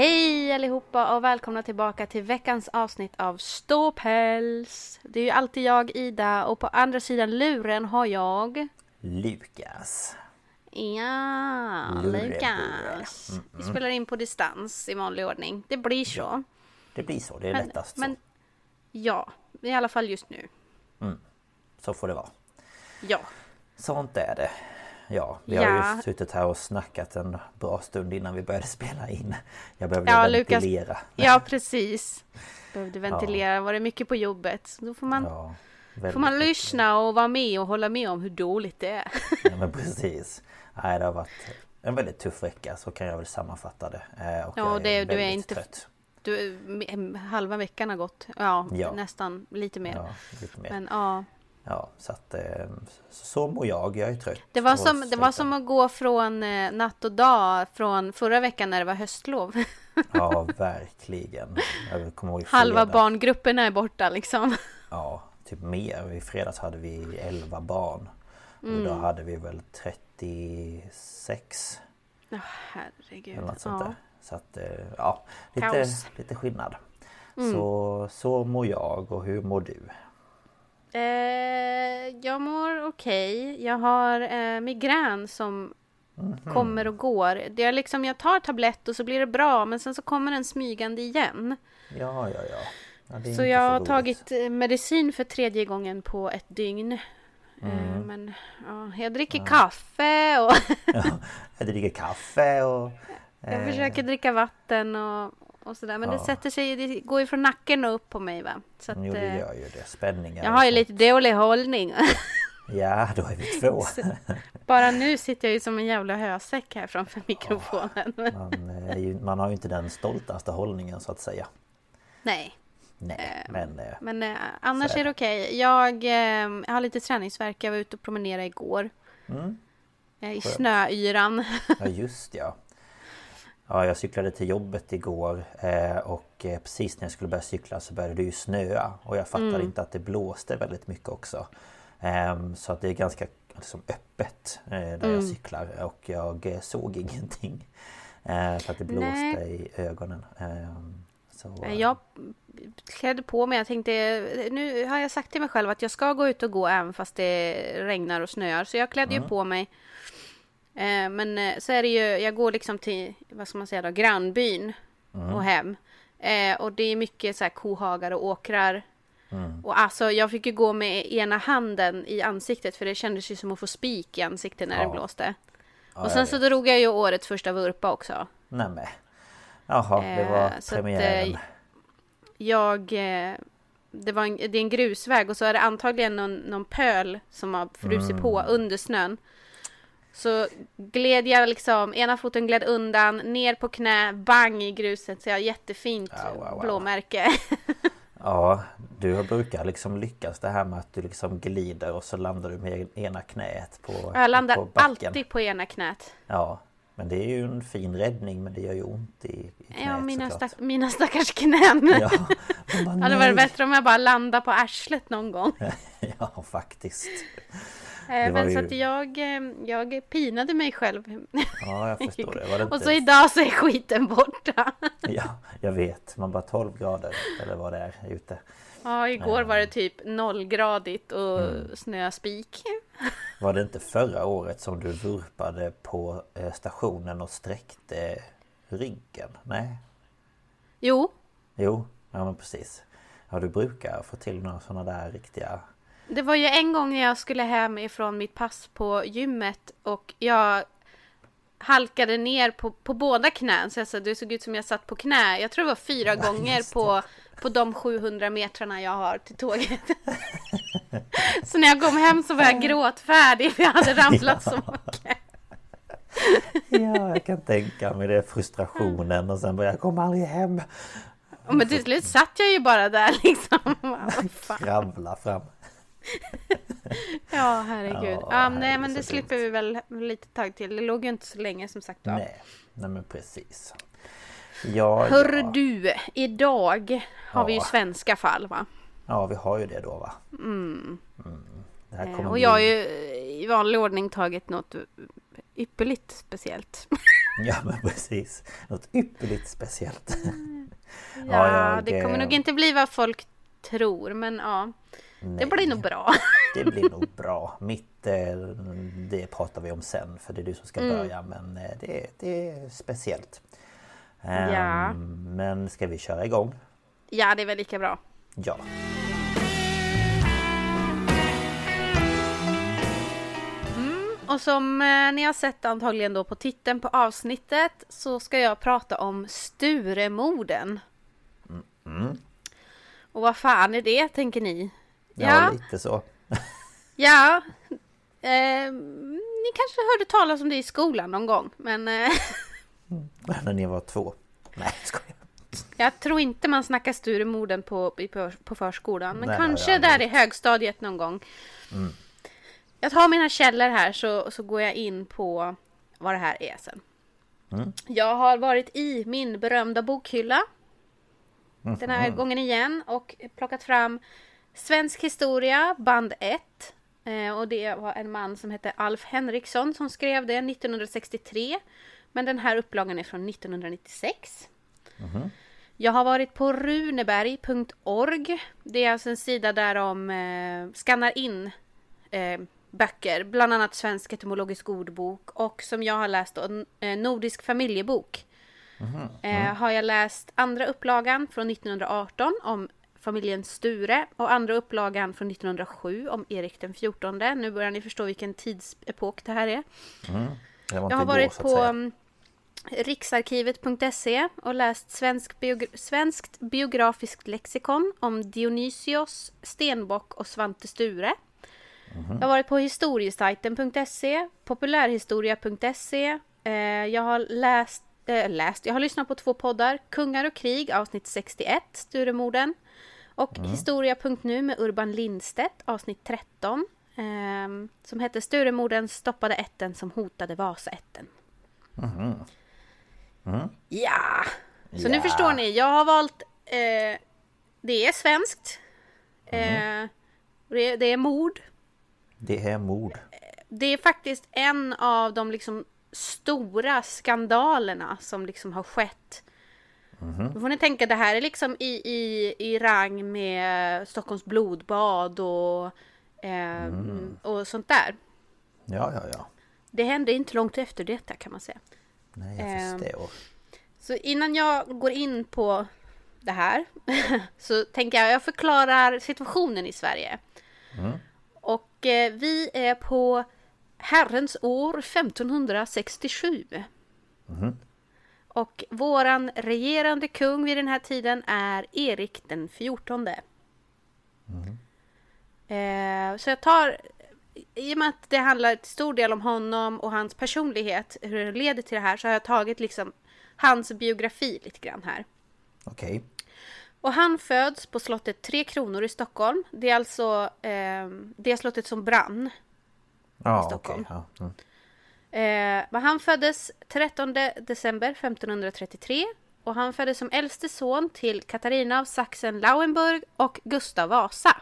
Hej allihopa och välkomna tillbaka till veckans avsnitt av Ståpäls. Det är ju alltid jag, Ida, och på andra sidan luren har jag... Lukas. Ja. Lukas. Vi spelar in på distans i vanlig ordning. Det blir så. Det blir så, det är Men, lättast men ja, i alla fall just nu. så. Så får det vara. Ja. Sånt är det. Ja, vi Ja. har ju suttit här och snackat en bra stund innan vi började spela in. Jag behövde Ja, Lukas. ventilera. Ja, precis. Behövde ventilera. Var det mycket på jobbet? Då får man, Ja, får man lyssna och vara med och hålla med om hur dåligt det är. Ja, men precis. Nej, det har varit en väldigt tuff vecka, så kan jag väl sammanfatta det. Eh, Och Ja, jag är det- du är inte- trött. Du, halva veckan har gått. Ja, Ja. nästan lite mer. Ja, lite mer. Men ja. Ja, så att eh, så mår jag. Jag är trött. Det var, som, det var som att gå från eh, natt och dag från förra veckan när det var höstlov. Ja, verkligen. Halva barngrupperna är borta liksom. Ja, typ mer. I fredags hade vi 11 barn. Och Mm. idag hade vi väl 36 Ja, herregud. eller något sånt Ja. där. Så att eh, ja, lite, Kaos. lite skillnad. Mm. Så, så mår jag och hur mår du? Eh, jag mår okej. Jag har eh, migrän som Mhm. kommer och går. Det är liksom, jag tar tablett och så blir det bra men sen så kommer den smygande igen. Ja, ja, ja. ja Så jag har roligt. tagit eh, medicin för tredje gången på ett dygn. Mm. Eh, Men ja, jag dricker kaffe och Ja, jag dricker kaffe och... jag eh, försöker dricka vatten och, och sådär. Men det Ja. sätter sig, det går ju från nacken och upp på mig va. Så att, Jo, det eh, gör ju det. Spänningar jag har ju lite dålig hållning. Ja, då är vi två. Bara nu sitter jag ju som en jävla hösäck här framför mikrofonen. Man, är ju, man har ju inte den stoltaste hållningen så att säga. Nej, Nej, men... eh, men eh, annars Så är det okej. Jag, eh, jag har lite träningsvärk. Jag var ute och promenerade igår. Mm. Eh, I snöyran. Ja just ja. Ja jag cyklade till jobbet igår eh, och eh, precis när jag skulle börja cykla så började det ju snöa och jag fattade Mm. inte att det blåste väldigt mycket också. Ehm, Så att det är ganska liksom, öppet eh, där Mm. jag cyklar och jag såg ingenting. För att det blåste Nej. i ögonen. Ehm, Så, Jag klädde på mig. Jag tänkte, nu har jag sagt till mig själv att jag ska gå ut och gå även fast det regnar och snöar. Så jag klädde ju på mig. Eh, Men eh, så är det ju, jag går liksom till, vad ska man säga då, grannbyn och hem. Eh, Och det är mycket så här kohagar och åkrar. Och alltså jag fick ju gå med ena handen i ansiktet för det kändes ju som att få spik i ansiktet när Ja. det blåste. ja, och sen så drog jag ju årets första vurpa också. Nämen. Jaha, det Eh, var att, premiären. eh, Jag... eh, Det, var en, det är en grusväg och så är det antagligen någon, någon pöl som har frusit på Mm. under snön. Så gled jag liksom, ena foten gled undan, ner på knä, bang i gruset. Så jag har jättefint Ja, wow, wow. blåmärke. Ja, du brukar liksom lyckas det här med att du liksom glider och så landar du med ena knät på Jag landar på backen. alltid på ena knät. Ja, men det är ju en fin räddning men det gör ju ont i, i knät Ja, mina, stack, mina stackars knän. Ja, bara, Det hade varit bättre om jag bara landade på arslet någon gång. Ja, faktiskt. Eh, Men så ju- att jag, eh, jag pinade mig själv. Ja, jag förstår det. Det. Och så idag så är skiten borta. Ja, jag vet. Man bara 12 grader eller vad det är ute. Ja, igår var det typ nollgradigt och Mm. snöspik. Var det inte förra året som du vurpade på eh, stationen och sträckte ryggen? Nej? Jo, Jo, ja men precis. Ja, du brukar få till några sådana där riktiga... det var ju en gång när jag skulle hem ifrån mitt pass på gymmet och jag halkade ner på, på båda knän. Så jag sa, det såg ut som jag satt på knä. Jag tror det var fyra Ja, gånger på, på de 700 metrarna jag har till tåget. så när jag kom hem så var jag gråtfärdig för jag hade ramlat så mycket. Ja, jag kan tänka mig det. Frustrationen och sen bara jag kommer aldrig hem. Men till slut satt jag ju bara där liksom. Kravla fram. Ja, herregud. Ja, Ja, nej, men det slipper vi väl lite tag till. Det låg ju inte så länge som sagt var. Nej, nej men precis. Ja, Hör ja. du, idag har vi ju Ja. svenska fall va? ja, vi har ju det då va? Mm. Det här Eh, kommer Och bli- jag har ju i vanlig ordning tagit något ypperligt speciellt. Ja men precis. Något ypperligt speciellt. Ja, jag, det kommer eh, nog inte bli vad folk tror, men ja. Det nej, blir nog bra. Det blir nog bra. Mitt, eh, det pratar vi om sen för det är du som ska Mm. börja men eh, det, det är speciellt. Ehm, Ja. Men ska vi köra igång? Ja, det är väl lika bra. Ja. Och som eh, ni har sett antagligen då på titeln på avsnittet så ska jag prata om Sturemorden. Och vad fan är det tänker ni? Ja, Ja, lite så. ja. Eh, ni kanske hörde talas om det i skolan någon gång, men eh, När ni var två. Nej, jag skojar. jag tror inte man snackar Sturemorden på, på, på förskolan. Men Nej, kanske där i högstadiet någon gång. Jag tar mina källor här så, så går jag in på vad det här är sen. Jag har varit i min berömda bokhylla. Den här gången igen och plockat fram Svensk historia band 1. Eh, och det var en man som hette Alf Henriksson som skrev det 1963. Men den här upplagan är från 1996. Jag har varit på runeberg.org. Det är alltså en sida där de eh, skannar in eh, böcker, bland annat Svensk etymologisk ordbok och som jag har läst då, en eh, Nordisk familjebok. Eh, har jag läst andra upplagan från 1918 om familjen Sture och andra upplagan från 1907 om Erik den XIV. Nu börjar ni förstå vilken tidsepok det här är. Var Jag inte har varit på mm, riksarkivet.se och läst svensk biogra- svenskt biografiskt lexikon om Dionysios, Stenbock och Svante Sture. Jag har varit på historiesajten.se, populärhistoria.se. Eh, jag har läst, eh, läst, jag har lyssnat på två poddar. Kungar och krig avsnitt 61, Sturemorden. Och historia.nu med Urban Lindstedt avsnitt 13. ehm, som hette Sturemorden stoppade ätten som hotade Vasaätten. Ja! Så nu Ja. förstår ni, jag har valt... Eh, det är svenskt. Eh, det, det är mord. Det är mord. Det är faktiskt en av de liksom stora skandalerna som liksom har skett. Då får ni tänka, det här är liksom i, i, i rang med Stockholms blodbad och, eh, och sånt där. Ja, ja, ja. Det hände inte långt efter detta kan man säga. Nej, jag Ehm, förstår. Så innan jag går in på det här så tänker jag jag förklarar situationen i Sverige. Och eh, vi är på Herrens år 1567. Och våran regerande kung vid den här tiden är Erik den fjortonde. Eh, så jag tar i och med att det handlar till stor del om honom och hans personlighet, hur det leder till det här, så har jag tagit liksom hans biografi lite grann här. Okej. Och han föds på slottet Tre Kronor i Stockholm. Det är alltså eh, det slottet som brann. Ja, Stockholm. okej. Ja. Mm. Eh, han föddes 13 december 1533 och han föddes som äldste son till Katarina av Sachsen-Lauenburg och Gustav Vasa.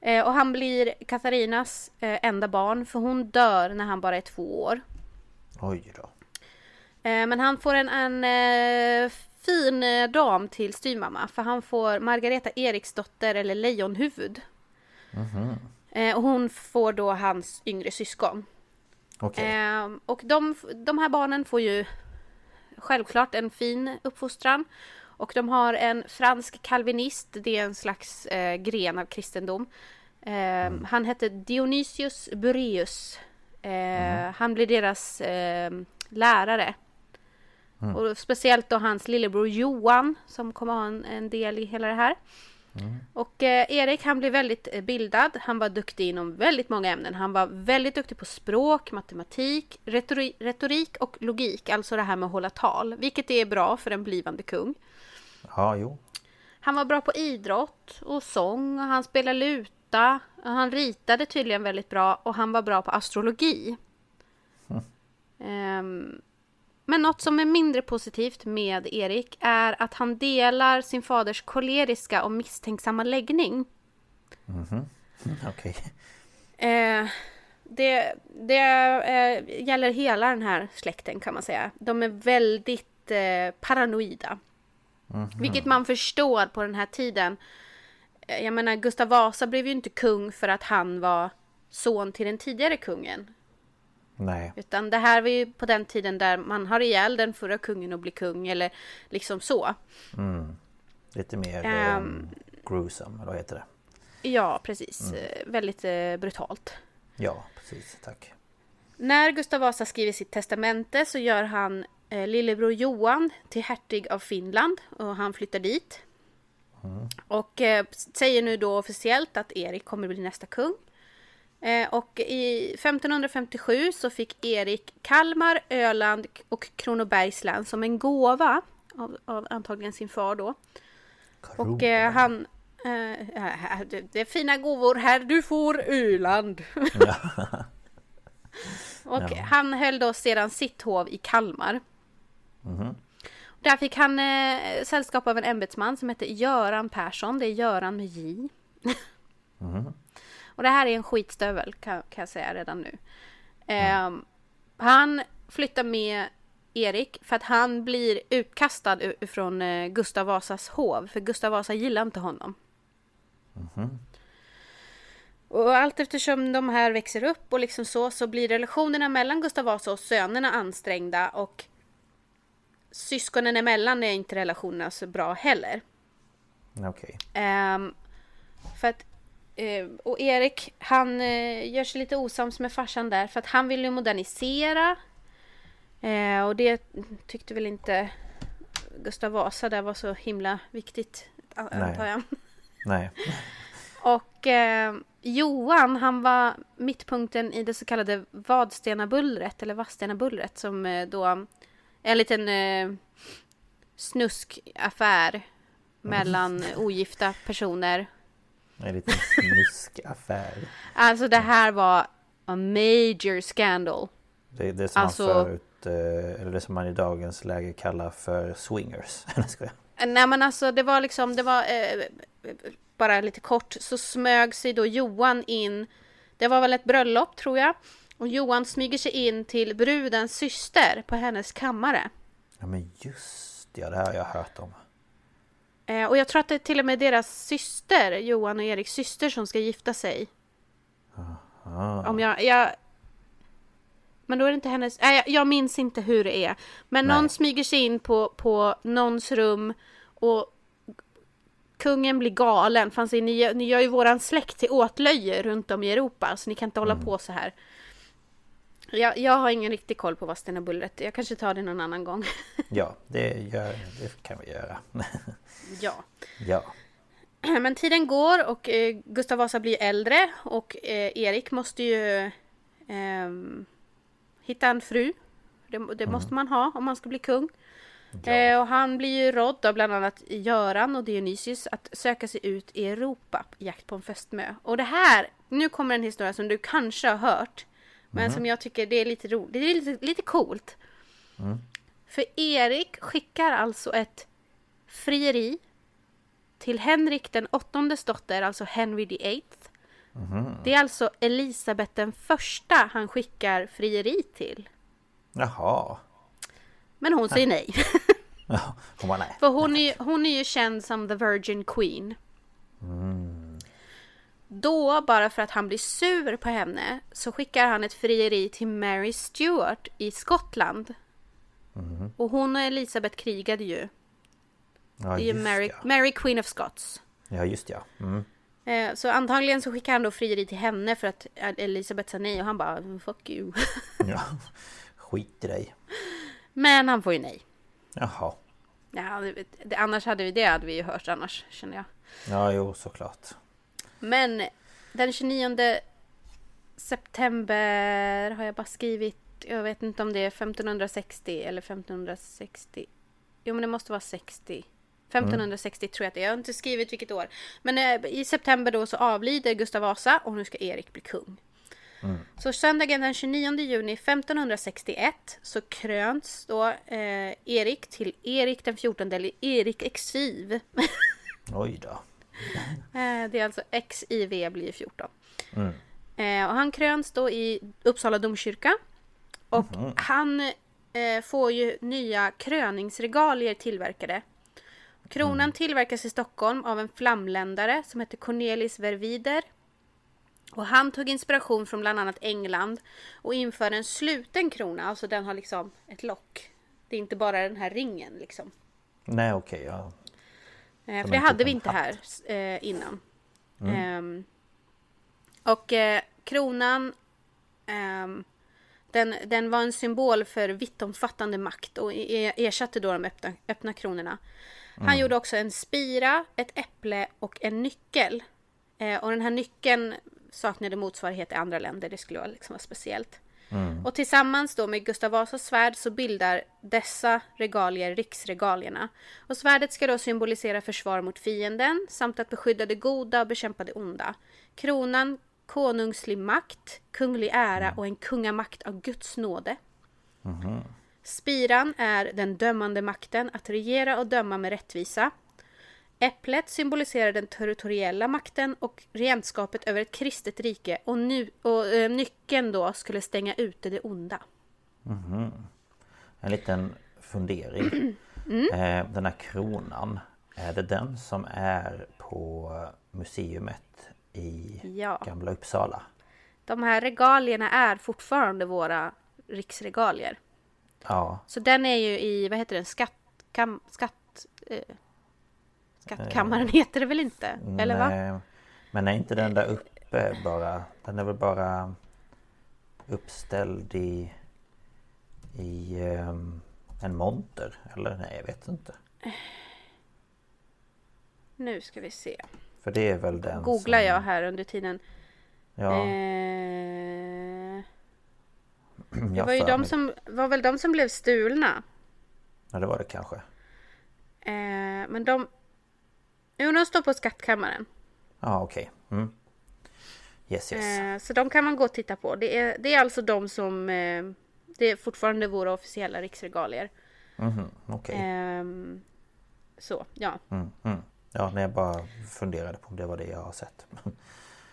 Eh, och han blir Katarinas eh, enda barn för hon dör när han bara är två år. Oj då. Eh, men han får en, en eh, fin eh, dam till styvmamma för han får Margareta Eriksdotter eller Lejonhuvud. Eh, och hon får då hans yngre syskon. Okej. Eh, och de, de här barnen får ju självklart en fin uppfostran. Och de har en fransk kalvinist, det är en slags eh, gren av kristendom. Eh, Han hette Dionysius Bureus. Eh, Han blir deras eh, lärare. Och speciellt då hans lillebror Johan som kommer ha en, en del i hela det här. Och eh, Erik han blev väldigt eh, bildad. Han var duktig inom väldigt många ämnen. Han var väldigt duktig på språk, matematik, retori- retorik och logik. Alltså det här med att hålla tal. Vilket är bra för en blivande kung. Ja, jo. Han var bra på idrott och sång. Och han spelade luta. Han ritade tydligen väldigt bra. Och han var bra på astrologi. Ehm, men något som är mindre positivt med Erik är att han delar sin faders koleriska och misstänksamma läggning. Okej. Eh, det det eh, gäller hela den här släkten kan man säga. De är väldigt eh, paranoida. Vilket man förstår på den här tiden. Eh, Jag menar Gustav Vasa blev ju inte kung för att han var son till den tidigare kungen. Nej. Utan det här var ju på den tiden där man har ihjäl den förra kungen och blir kung eller liksom så. Lite mer Ehm. um, gruesome, eller vad heter det? Ja, precis. Eh, Väldigt eh, brutalt. Ja, precis. Tack. När Gustav Vasa skriver sitt testamente så gör han eh, lillebror Johan till hertig av Finland och han flyttar dit. Och eh, säger nu då officiellt att Erik kommer bli nästa kung. Eh, och i 1557 så fick Erik Kalmar, Öland och Kronobergs län som en gåva av, av antagligen sin far då. Och eh, han... Eh, eh, det, det är fina gåvor här, du får Öland. och han höll då sedan sitt hov i Kalmar. Där fick han eh, sällskap av en ämbetsman som heter Göran Persson. Det är Göran med J. Och det här är en skitstövel kan, kan jag säga redan nu. Ehm, han flyttar med Erik för att han blir utkastad från eh, Gustav Vasas hov. För Gustav Vasa gillar inte honom. Och allt eftersom de här växer upp och liksom så, så blir relationerna mellan Gustav Vasa och sönerna ansträngda och syskonen emellan är inte relationerna så bra heller. Okej. Ehm, för att, eh, och Erik, han eh, gör sig lite osams med farsan där för att han vill ju modernisera. Eh, och det tyckte väl inte Gustav Vasa där var så himla viktigt, Nej. antar jag. Nej. Och eh, Johan, han var mittpunkten i det så kallade Vadstenabullret, eller Vadstenabullret, som eh, då är en liten eh, snuskaffär mellan ogifta personer. En liten snuskaffär. Alltså det här var a major scandal. Det är det som Alltså- man förut, eh, eller det som man i dagens läge kallar för swingers. Jag? Nej men alltså det var liksom, det var eh, bara lite kort så smög sig då Johan in. Det var väl ett bröllop tror jag. Och Johan smyger sig in till brudens syster på hennes kammare. Ja men just ja, det här har jag hört om. Eh, och jag tror att det är till och med deras syster, Johan och Eriks syster, som ska gifta sig. Ah, Om jag, jag... Men då är det inte hennes... Nej, jag, jag minns inte hur det är. Men Nej. någon smyger sig in på, på någons rum och kungen blir galen. Säger, ni, gör- ni gör ju våran släkt till åtlöje runt om i Europa, så ni kan inte hålla på så här. Jag, jag har ingen riktig koll på Vadstenabullret. Jag kanske tar det någon annan gång. Ja, det, gör, det kan vi göra. ja. ja. Men tiden går och eh, Gustav Vasa blir äldre och eh, Erik måste ju ehm, hitta en fru. Det, det måste man ha om man ska bli kung. Eh, och han blir ju rådd av bland annat Göran och Dionysius att söka sig ut i Europa i jakt på en fästmö. Och det här, nu kommer en historia som du kanske har hört. Men som jag tycker det är lite roligt, det är lite, lite coolt. För Erik skickar alltså ett frieri till Henrik den åttondes dotter, alltså Henry the Eighth. Det är alltså Elisabeth den första han skickar frieri till. Jaha. Men hon säger nej. Hon var nej. För hon är, hon är ju känd som the Virgin Queen. Då, bara för att han blir sur på henne, så skickar han ett frieri till Mary Stuart i Skottland. Och hon och Elisabeth krigade ju. Ja, Det är ju Mary, ja. Mary Queen of Scots. Ja, just ja. Mm. Eh, Så antagligen så skickar han då frieri till henne för att Elisabeth sa nej och han bara fuck you. ja. Skit i dig. Men han får ju nej. Jaha. Ja, det, annars hade vi det hade vi ju hört annars känner jag. Ja, jo, såklart. Men den 29 september har jag bara skrivit, jag vet inte om det är 1560 eller 1560. Jo men det måste vara 60. 1560 tror jag att det är. Jag har inte skrivit vilket år. Men eh, i september då så avlider Gustav Vasa och nu ska Erik bli kung. Så söndagen den 29 juni 1561 så kröns då eh, Erik till Erik den 14 eller Erik Exiv. Oj då. Eh, Det är alltså XIV blir 14. Eh, och han kröns då i Uppsala domkyrka. Och han eh, får ju nya kröningsregalier tillverkade. Kronan tillverkas i Stockholm av en flamländare som heter Cornelis Vervider. Och han tog inspiration från bland annat England och införde en sluten krona, alltså den har liksom ett lock. Det är inte bara den här ringen liksom. Nej, okej. ja. Eh, för det en hade vi inte här eh, innan. Ehm, och eh, kronan ehm, den, den var en symbol för vittomfattande makt och e- ersatte då de öppna, öppna kronorna. Han gjorde också en spira, ett äpple och en nyckel. Eh, och den här nyckeln saknade motsvarighet i andra länder. Det skulle vara, liksom vara speciellt. Och tillsammans då med Gustav Vasas svärd så bildar dessa regalier riksregalierna. Och svärdet ska då symbolisera försvar mot fienden samt att beskydda det goda och bekämpa det onda. Kronan, konungslig makt, kunglig ära och en kungamakt av Guds nåde. Spiran är den dömande makten, att regera och döma med rättvisa. Äpplet symboliserar den territoriella makten och regentskapet över ett kristet rike och, nu, och eh, nyckeln då skulle stänga ute det onda. En liten fundering. Mm. Eh, Den här kronan. Är det den som är på museumet i Ja. Gamla Uppsala? De här regalierna är fortfarande våra riksregalier. Ja, Så den är ju i, vad heter den, skattkam, skatt... Eh, skattkammaren heter det väl inte? Eller va? Men är inte den där uppe bara? Den är väl bara uppställd i i ehm, en monter? Eller nej, jag vet inte. Nu ska vi se. För det är väl den Googlar som, jag här under tiden. Ja, Eh, det var ju de mig- som, var väl de som blev stulna. Ja, det var det kanske. Eh, men de... Jo, de står på skattkammaren. Ja, okej. Mm. Yes, yes. Eh, så de kan man gå och titta på. Det är, det är alltså de som... Eh, det är fortfarande våra officiella riksregalier. Mhm, okej. Ehm, så, ja. Mm, mm. Ja, när jag bara funderade på om det var det jag har sett.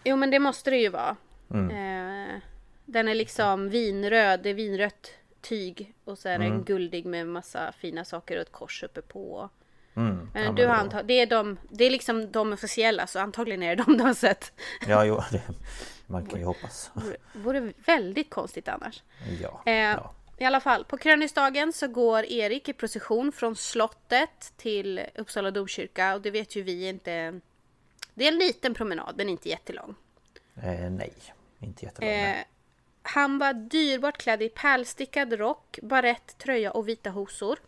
Jo, men det måste det ju vara. Eh, den är liksom vinröd. Det är vinrött tyg. Och så är den guldig med massa fina saker och ett kors uppe på. Mm. Men Ja, du har antag- det, är de, det är liksom de officiella, så antagligen är det de du har sett. Ja, jo, det, man kan ju hoppas. Vore, vore väldigt konstigt annars. Ja, Eh, ja. I alla fall, på kröningsdagen så går Erik i procession från slottet till Uppsala domkyrka och det vet ju vi inte. Det är en liten promenad, men inte jättelång. Eh, nej, inte jättelång. Eh, han var dyrbart klädd i pärlstickad rock, barett, tröja och vita hosor.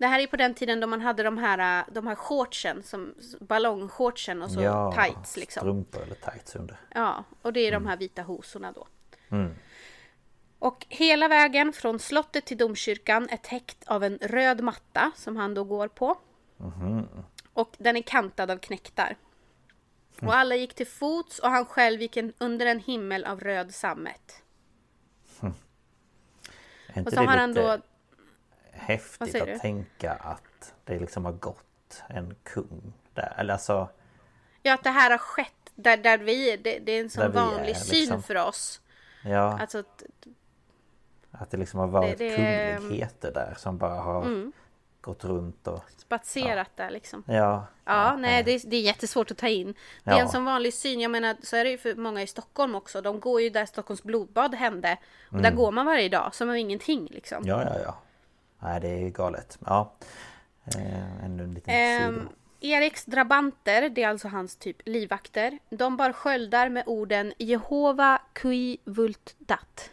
Det här är på den tiden då man hade de här, de här shortsen, som ballongshortsen och så ja, tights liksom. strumpor eller tights under. Ja, och det är de här vita hosorna då. Mm. Och hela vägen från slottet till domkyrkan är täckt av en röd matta som han då går på. Och den är kantad av knäktar. Och alla gick till fots och han själv gick en, under en himmel av röd sammet. Inte Och så har han då... Häftigt att tänka att det liksom har gått en kung där? Eller alltså... Ja, att det här har skett där, där vi det, det är en sån vanlig är, syn liksom. för oss. Ja, Alltså, att- att det liksom har varit det- det- kungligheter där som bara har gått runt och... spatserat där liksom. Ja. Ja, nej, det är, det är jättesvårt att ta in. Det är Ja. en sån vanlig syn. Jag menar, så är det ju för många i Stockholm också. De går ju där Stockholms blodbad hände. Och där går man varje dag som om ingenting liksom. Ja, ja, ja. Nej, det är galet. Ja. Eh, ännu en liten sido. Eriks drabanter, det är alltså hans typ livvakter. De bar sköldar med orden Jehova qui vult dat.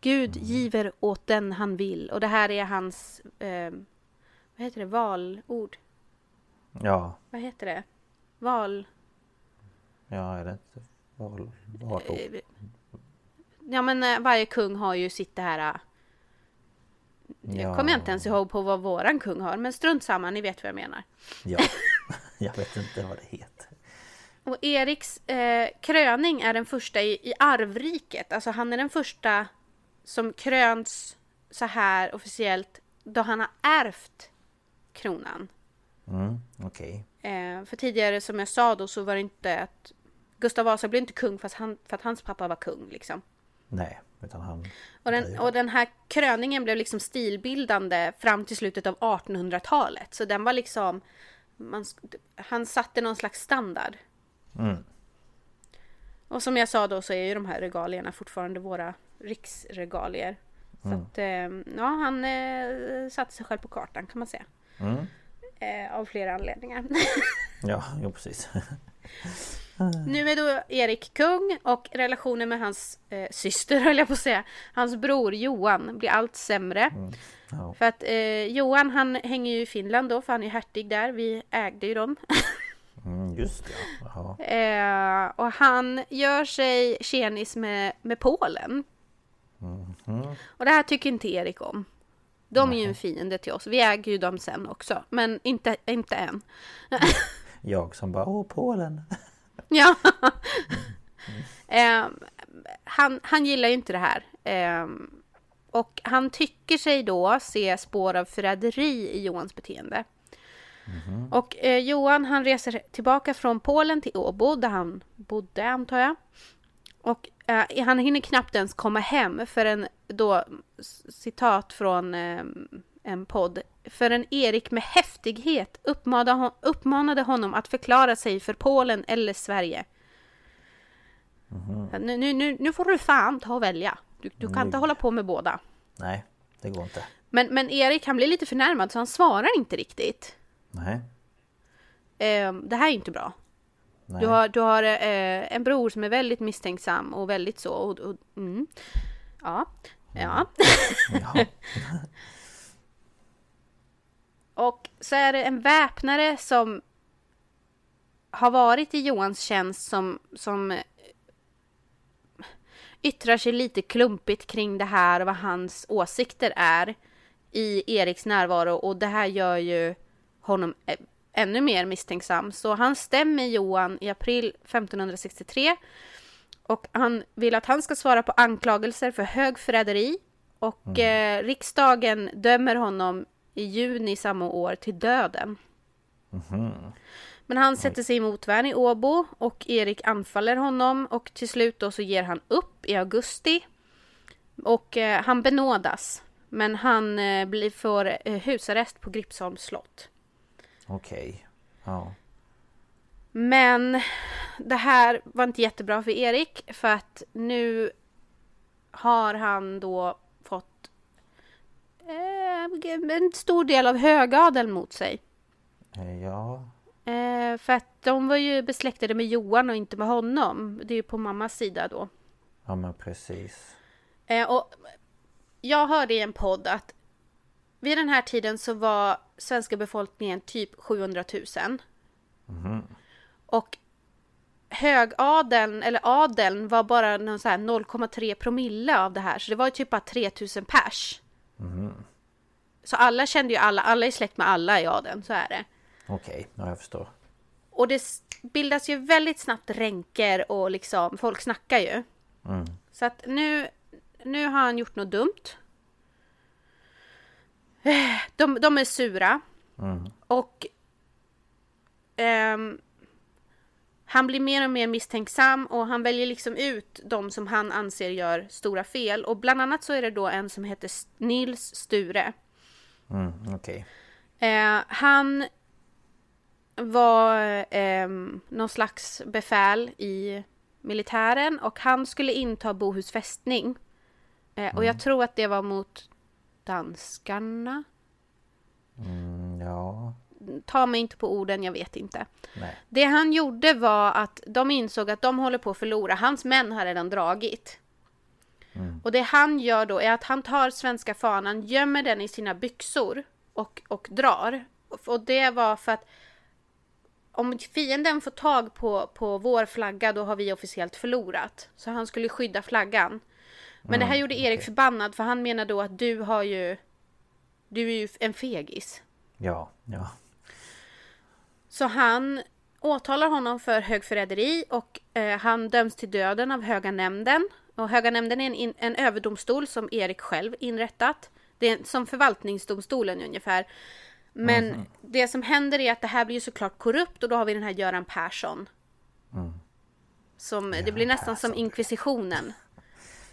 Gud giver åt den han vill. Och det här är hans, ehm, vad heter det, valord? Ja, Vad heter det? Val... ja, är det inte val... valår? Eh, Ja men eh, varje kung har ju sitt det här... eh, Jag kommer inte ens ihåg på vad våran kung har, men strunt samma, ni vet vad jag menar. Ja. Jag vet inte vad det heter. Och Eriks eh, kröning är den första i, i arvriket, alltså han är den första som kröns så här officiellt då han har ärvt kronan. Mm, okej. Eh, för tidigare som jag sa då så var det inte att Gustav Vasa blev inte kung fast han, för att hans pappa var kung liksom. Nej, utan han... Och den, och den här kröningen blev liksom stilbildande fram till slutet av 1800-talet. Så den var liksom... Man, han satte någon slags standard. Mm. Och som jag sa då så är ju de här regalierna fortfarande våra riksregalier. Så att, eh, ja, han eh, satte sig själv på kartan kan man säga. Mm. Eh, av flera anledningar. Ja, jo precis. nu är då Erik kung och relationen med hans eh, syster höll jag på att säga. Hans bror Johan blir allt sämre. Ja. För att eh, Johan han hänger ju i Finland då för han är hertig där. Vi ägde ju dem. Mm, just ja. Eh, och han gör sig tjenis med, med Polen. Och det här tycker inte Erik om. De är ju en fiende till oss. Vi äger ju dem sen också. Men inte, inte än. Jag som bara, åh Polen. Ja. Eh, han, han gillar ju inte det här. Eh, och han tycker sig då se spår av förräderi i Johans beteende. Och eh, Johan han reser tillbaka från Polen till Åbo där han bodde antar jag. Och eh, han hinner knappt ens komma hem för en då citat från eh, en podd. För en Erik med häftighet uppmanade, hon, uppmanade honom att förklara sig för Polen eller Sverige. Nu, nu, nu, nu får du fan ta och välja. Du, du kan inte hålla på med båda. Nej, det går inte. Men, men Erik han blir lite förnärmad så han svarar inte riktigt. Nej. Eh, det här är inte bra. Nej. Du har, du har eh, en bror som är väldigt misstänksam och väldigt så. Och, och, mm. Ja. Ja. Ja. Och så är det en väpnare som har varit i Johans tjänst som, som eh, yttrar sig lite klumpigt kring det här och vad hans åsikter är i Eriks närvaro. Och det här gör ju honom eh, ännu mer misstänksam. Så han stämmer Johan i april 1563 och han vill att han ska svara på anklagelser för högförräderi. Och eh, riksdagen dömer honom i juni samma år till döden. Men han sätter sig i motvärn i Åbo och Erik anfaller honom och till slut då så ger han upp i augusti. Och eh, han benådas. Men han eh, blir, får eh, husarrest på Gripsholms slott. Okej. Ja. Men det här var inte jättebra för Erik för att nu har han då en stor del av högadeln mot sig. Eh, Ja. Eh, för att de var ju besläktade med Johan och inte med honom. Det är ju på mammas sida då. Ja men precis. Eh, och jag hörde i en podd att vid den här tiden så var svenska befolkningen typ 700 000. Och högadeln, eller adeln, var bara någon så här 0,3 promille av det här. Så det var ju typ bara 3000 pers. Så alla kände ju alla, alla är släkt med alla i adeln, så är det. Okej, ja, jag förstår. Och det bildas ju väldigt snabbt ränker och liksom, folk snackar ju. Så att nu, nu har han gjort något dumt. Eh, De, de är sura. Och ehm, han blir mer och mer misstänksam och han väljer liksom ut de som han anser gör stora fel. Och bland annat så är det då en som heter Nils Sture. Mm, Okej. Eh, han var eh, någon slags befäl i militären och han skulle inta Bohus fästning. Eh, och jag tror att det var mot danskarna. Mm, ja, Ta mig inte på orden, jag vet inte. nej. Det han gjorde var att de insåg att de håller på att förlora. Hans män har redan dragit. Och det han gör då är att han tar svenska fanan, gömmer den i sina byxor och, och drar. Och det var för att om fienden får tag på, på vår flagga då har vi officiellt förlorat. Så han skulle skydda flaggan. Men det här gjorde Erik förbannad för han menar då att du har ju... Du är ju en fegis. Ja, ja. Så han åtalar honom för högförräderi och eh, han döms till döden av Höga nämnden. Och Höga nämnden är en, in, en överdomstol som Erik själv inrättat. Det är som förvaltningsdomstolen ungefär. Men det som händer är att det här blir ju såklart korrupt och då har vi den här Göran Persson. Som, det blir nästan som inkvisitionen.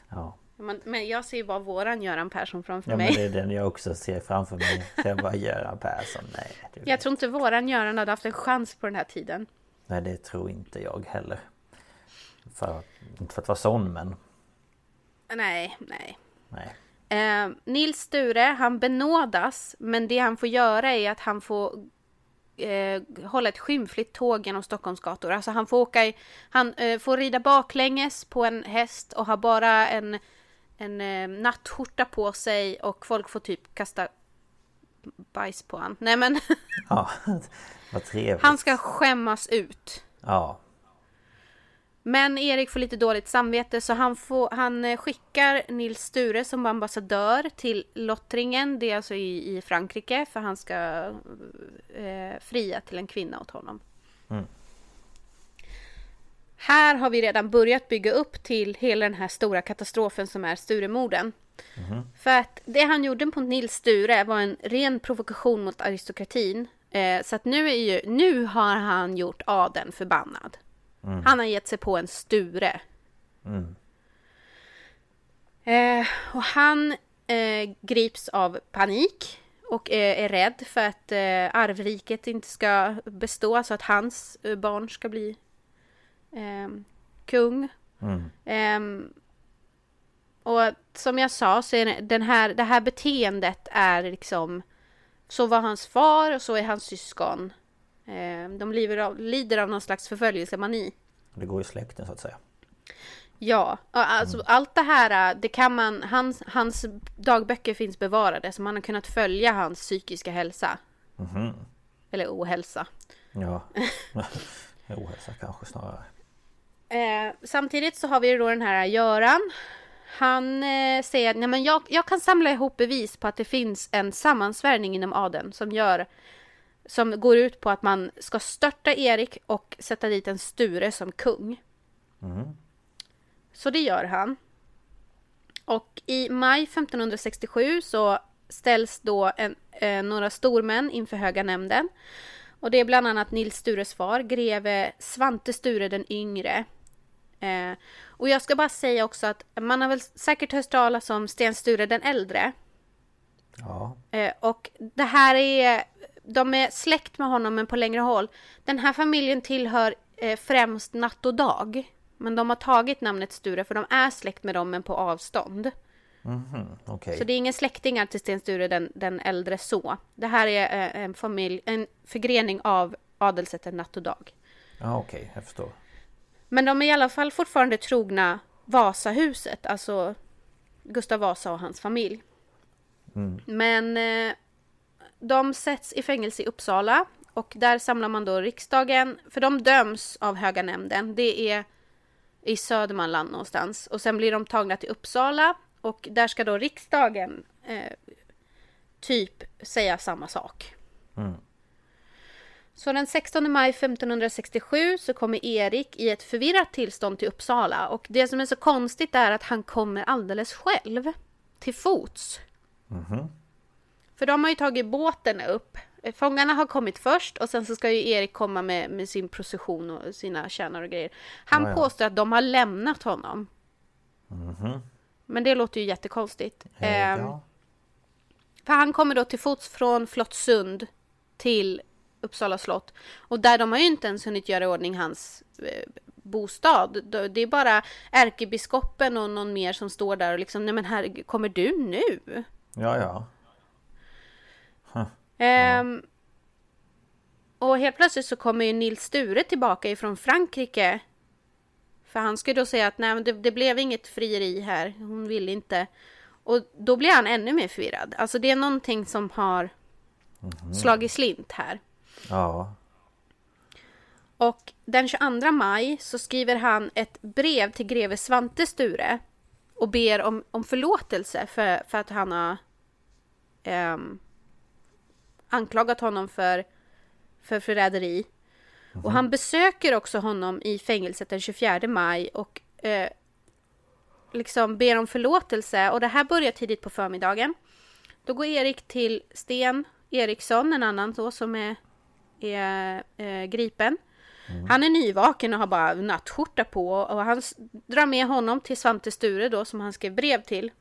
ja. Men, men jag ser ju bara våran Göran Persson framför Ja men mig. det är den jag också ser framför mig. Jag bara Göran Persson, nej. Jag tror inte våran Göran hade haft en chans på den här tiden. Nej det tror inte jag heller. För, inte för att vara sån men Nej, nej. nej. Eh, Nils Sture, han benådas, men det han får göra är att han får eh, hålla ett skymfligt tåg genom Stockholms gator. Alltså han får åka i, han eh, får rida baklänges på en häst och ha bara en, en eh, nattskjorta på sig och folk får typ kasta bajs på han. Nej men, Ja, vad trevligt. han ska skämmas ut. Ja, Men Erik får lite dåligt samvete så han, får, han eh, skickar Nils Sture som ambassadör till Lottringen, det är alltså i, i Frankrike, för han ska eh, fria till en kvinna åt honom. Här har vi redan börjat bygga upp till hela den här stora katastrofen som är Sturemorden. För att det han gjorde mot Nils Sture var en ren provokation mot aristokratin. Eh, så att nu, är ju, nu har han gjort adeln förbannad. Han har gett sig på en Sture. Eh, och han eh, grips av panik och eh, är rädd för att eh, arvriket inte ska bestå, så att hans eh, barn ska bli kung. Ehm, och som jag sa så är den här, det här beteendet är liksom så var hans far och så är hans syskon. Eh, de lider av, lider av någon slags förföljelsemani. det går i släkten så att säga. Ja, alltså allt det här, det kan man, hans, hans dagböcker finns bevarade så man har kunnat följa hans psykiska hälsa. Eller ohälsa. Ja, ohälsa kanske snarare. Eh, samtidigt så har vi då den här Göran. Han eh, säger att Nej, men jag, jag kan samla ihop bevis på att det finns en sammansvärjning inom adeln som gör som går ut på att man ska störta Erik och sätta dit en Sture som kung. Så det gör han. Och i maj 1567 så ställs då en, eh, några stormän inför Höga nämnden. Och det är bland annat Nils Stures far, greve Svante Sture den yngre. Eh, och jag ska bara säga också att man har väl säkert hört talas om Sten Sture den äldre. Ja, Eh, och det här är, de är släkt med honom men på längre håll. Den här familjen tillhör eh, främst Natt och Dag. Men de har tagit namnet Sture för de är släkt med dem men på avstånd. okej. Så det är inga släktingar till Sten Sture den, den äldre så. Det här är eh, en familj, en förgrening av adelsätten Natt och Dag. Ja, okej, jag förstår. Men de är i alla fall fortfarande trogna Vasahuset, alltså Gustav Vasa och hans familj. Men eh, de sätts i fängelse i Uppsala och där samlar man då riksdagen, för de döms av höga nämnden. Det är i Södermanland någonstans. Och sen blir de tagna till Uppsala och där ska då riksdagen eh, typ säga samma sak. Mm. Så den 16 maj 1567 så kommer Erik i ett förvirrat tillstånd till Uppsala och det som är så konstigt är att han kommer alldeles själv. Till fots. För de har ju tagit båten upp. Fångarna har kommit först och sen så ska ju Erik komma med, med sin procession och sina tjänare och grejer. Han Ja, ja. påstår att de har lämnat honom. Men det låter ju jättekonstigt. Eh, Ehm, ja. för han kommer då till fots från Flottsund till Uppsala slott. Och där de har ju inte ens hunnit göra i ordning hans eh, bostad. Det är bara ärkebiskopen och någon mer som står där och liksom, nej men här kommer du nu? ja, ja. Ehm, och helt plötsligt så kommer ju Nils Sture tillbaka ifrån Frankrike. För han ska ju då säga att nej men det, det blev inget frieri här, hon ville inte. Och då blir han ännu mer förvirrad. Alltså det är någonting som har slagit slint här. Ja. Och den 22 maj så skriver han ett brev till greve Svante Sture och ber om, om förlåtelse för, för att han har ehm, anklagat honom för, för förräderi. Och han besöker också honom i fängelset den 24 maj och eh, liksom ber om förlåtelse. Och det här börjar tidigt på förmiddagen. Då går Erik till Sten Eriksson, en annan då som är, är eh, gripen. Han är nyvaken och har bara nattskjorta på och han drar med honom till Svante Sture då som han skrev brev till.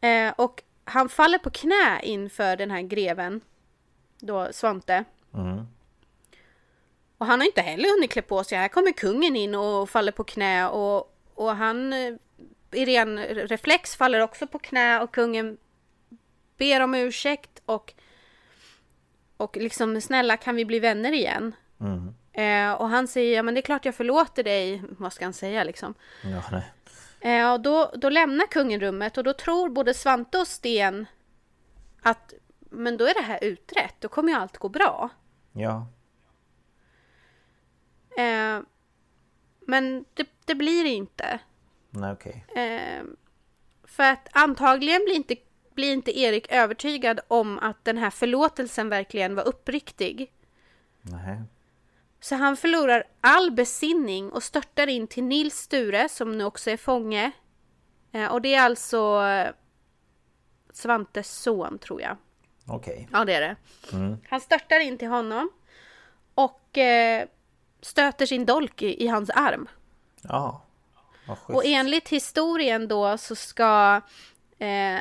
Eh, och han faller på knä inför den här greven, då Svante. Mm. Och han har inte heller hunnit klä på sig. Här kommer kungen in och faller på knä och, och han eh, i ren reflex faller också på knä och kungen ber om ursäkt och och liksom snälla kan vi bli vänner igen? Mm. Eh, och han säger ja men det är klart jag förlåter dig. Vad ska han säga liksom? Ja. Eh, och då, då lämnar kungen rummet och då tror både Svante och Sten att men då är det här utrett. Då kommer ju allt gå bra. Ja. Eh, men det, det blir det inte. Nej, okej. Eh, för att antagligen blir inte, blir inte Erik övertygad om att den här förlåtelsen verkligen var uppriktig. Nej. Så han förlorar all besinning och störtar in till Nils Sture som nu också är fånge. Eh, och det är alltså eh, Svantes son tror jag. Okej. Ja det är det. Han störtar in till honom och eh, stöter sin dolk i, i hans arm. Ja. Och enligt historien då så ska eh,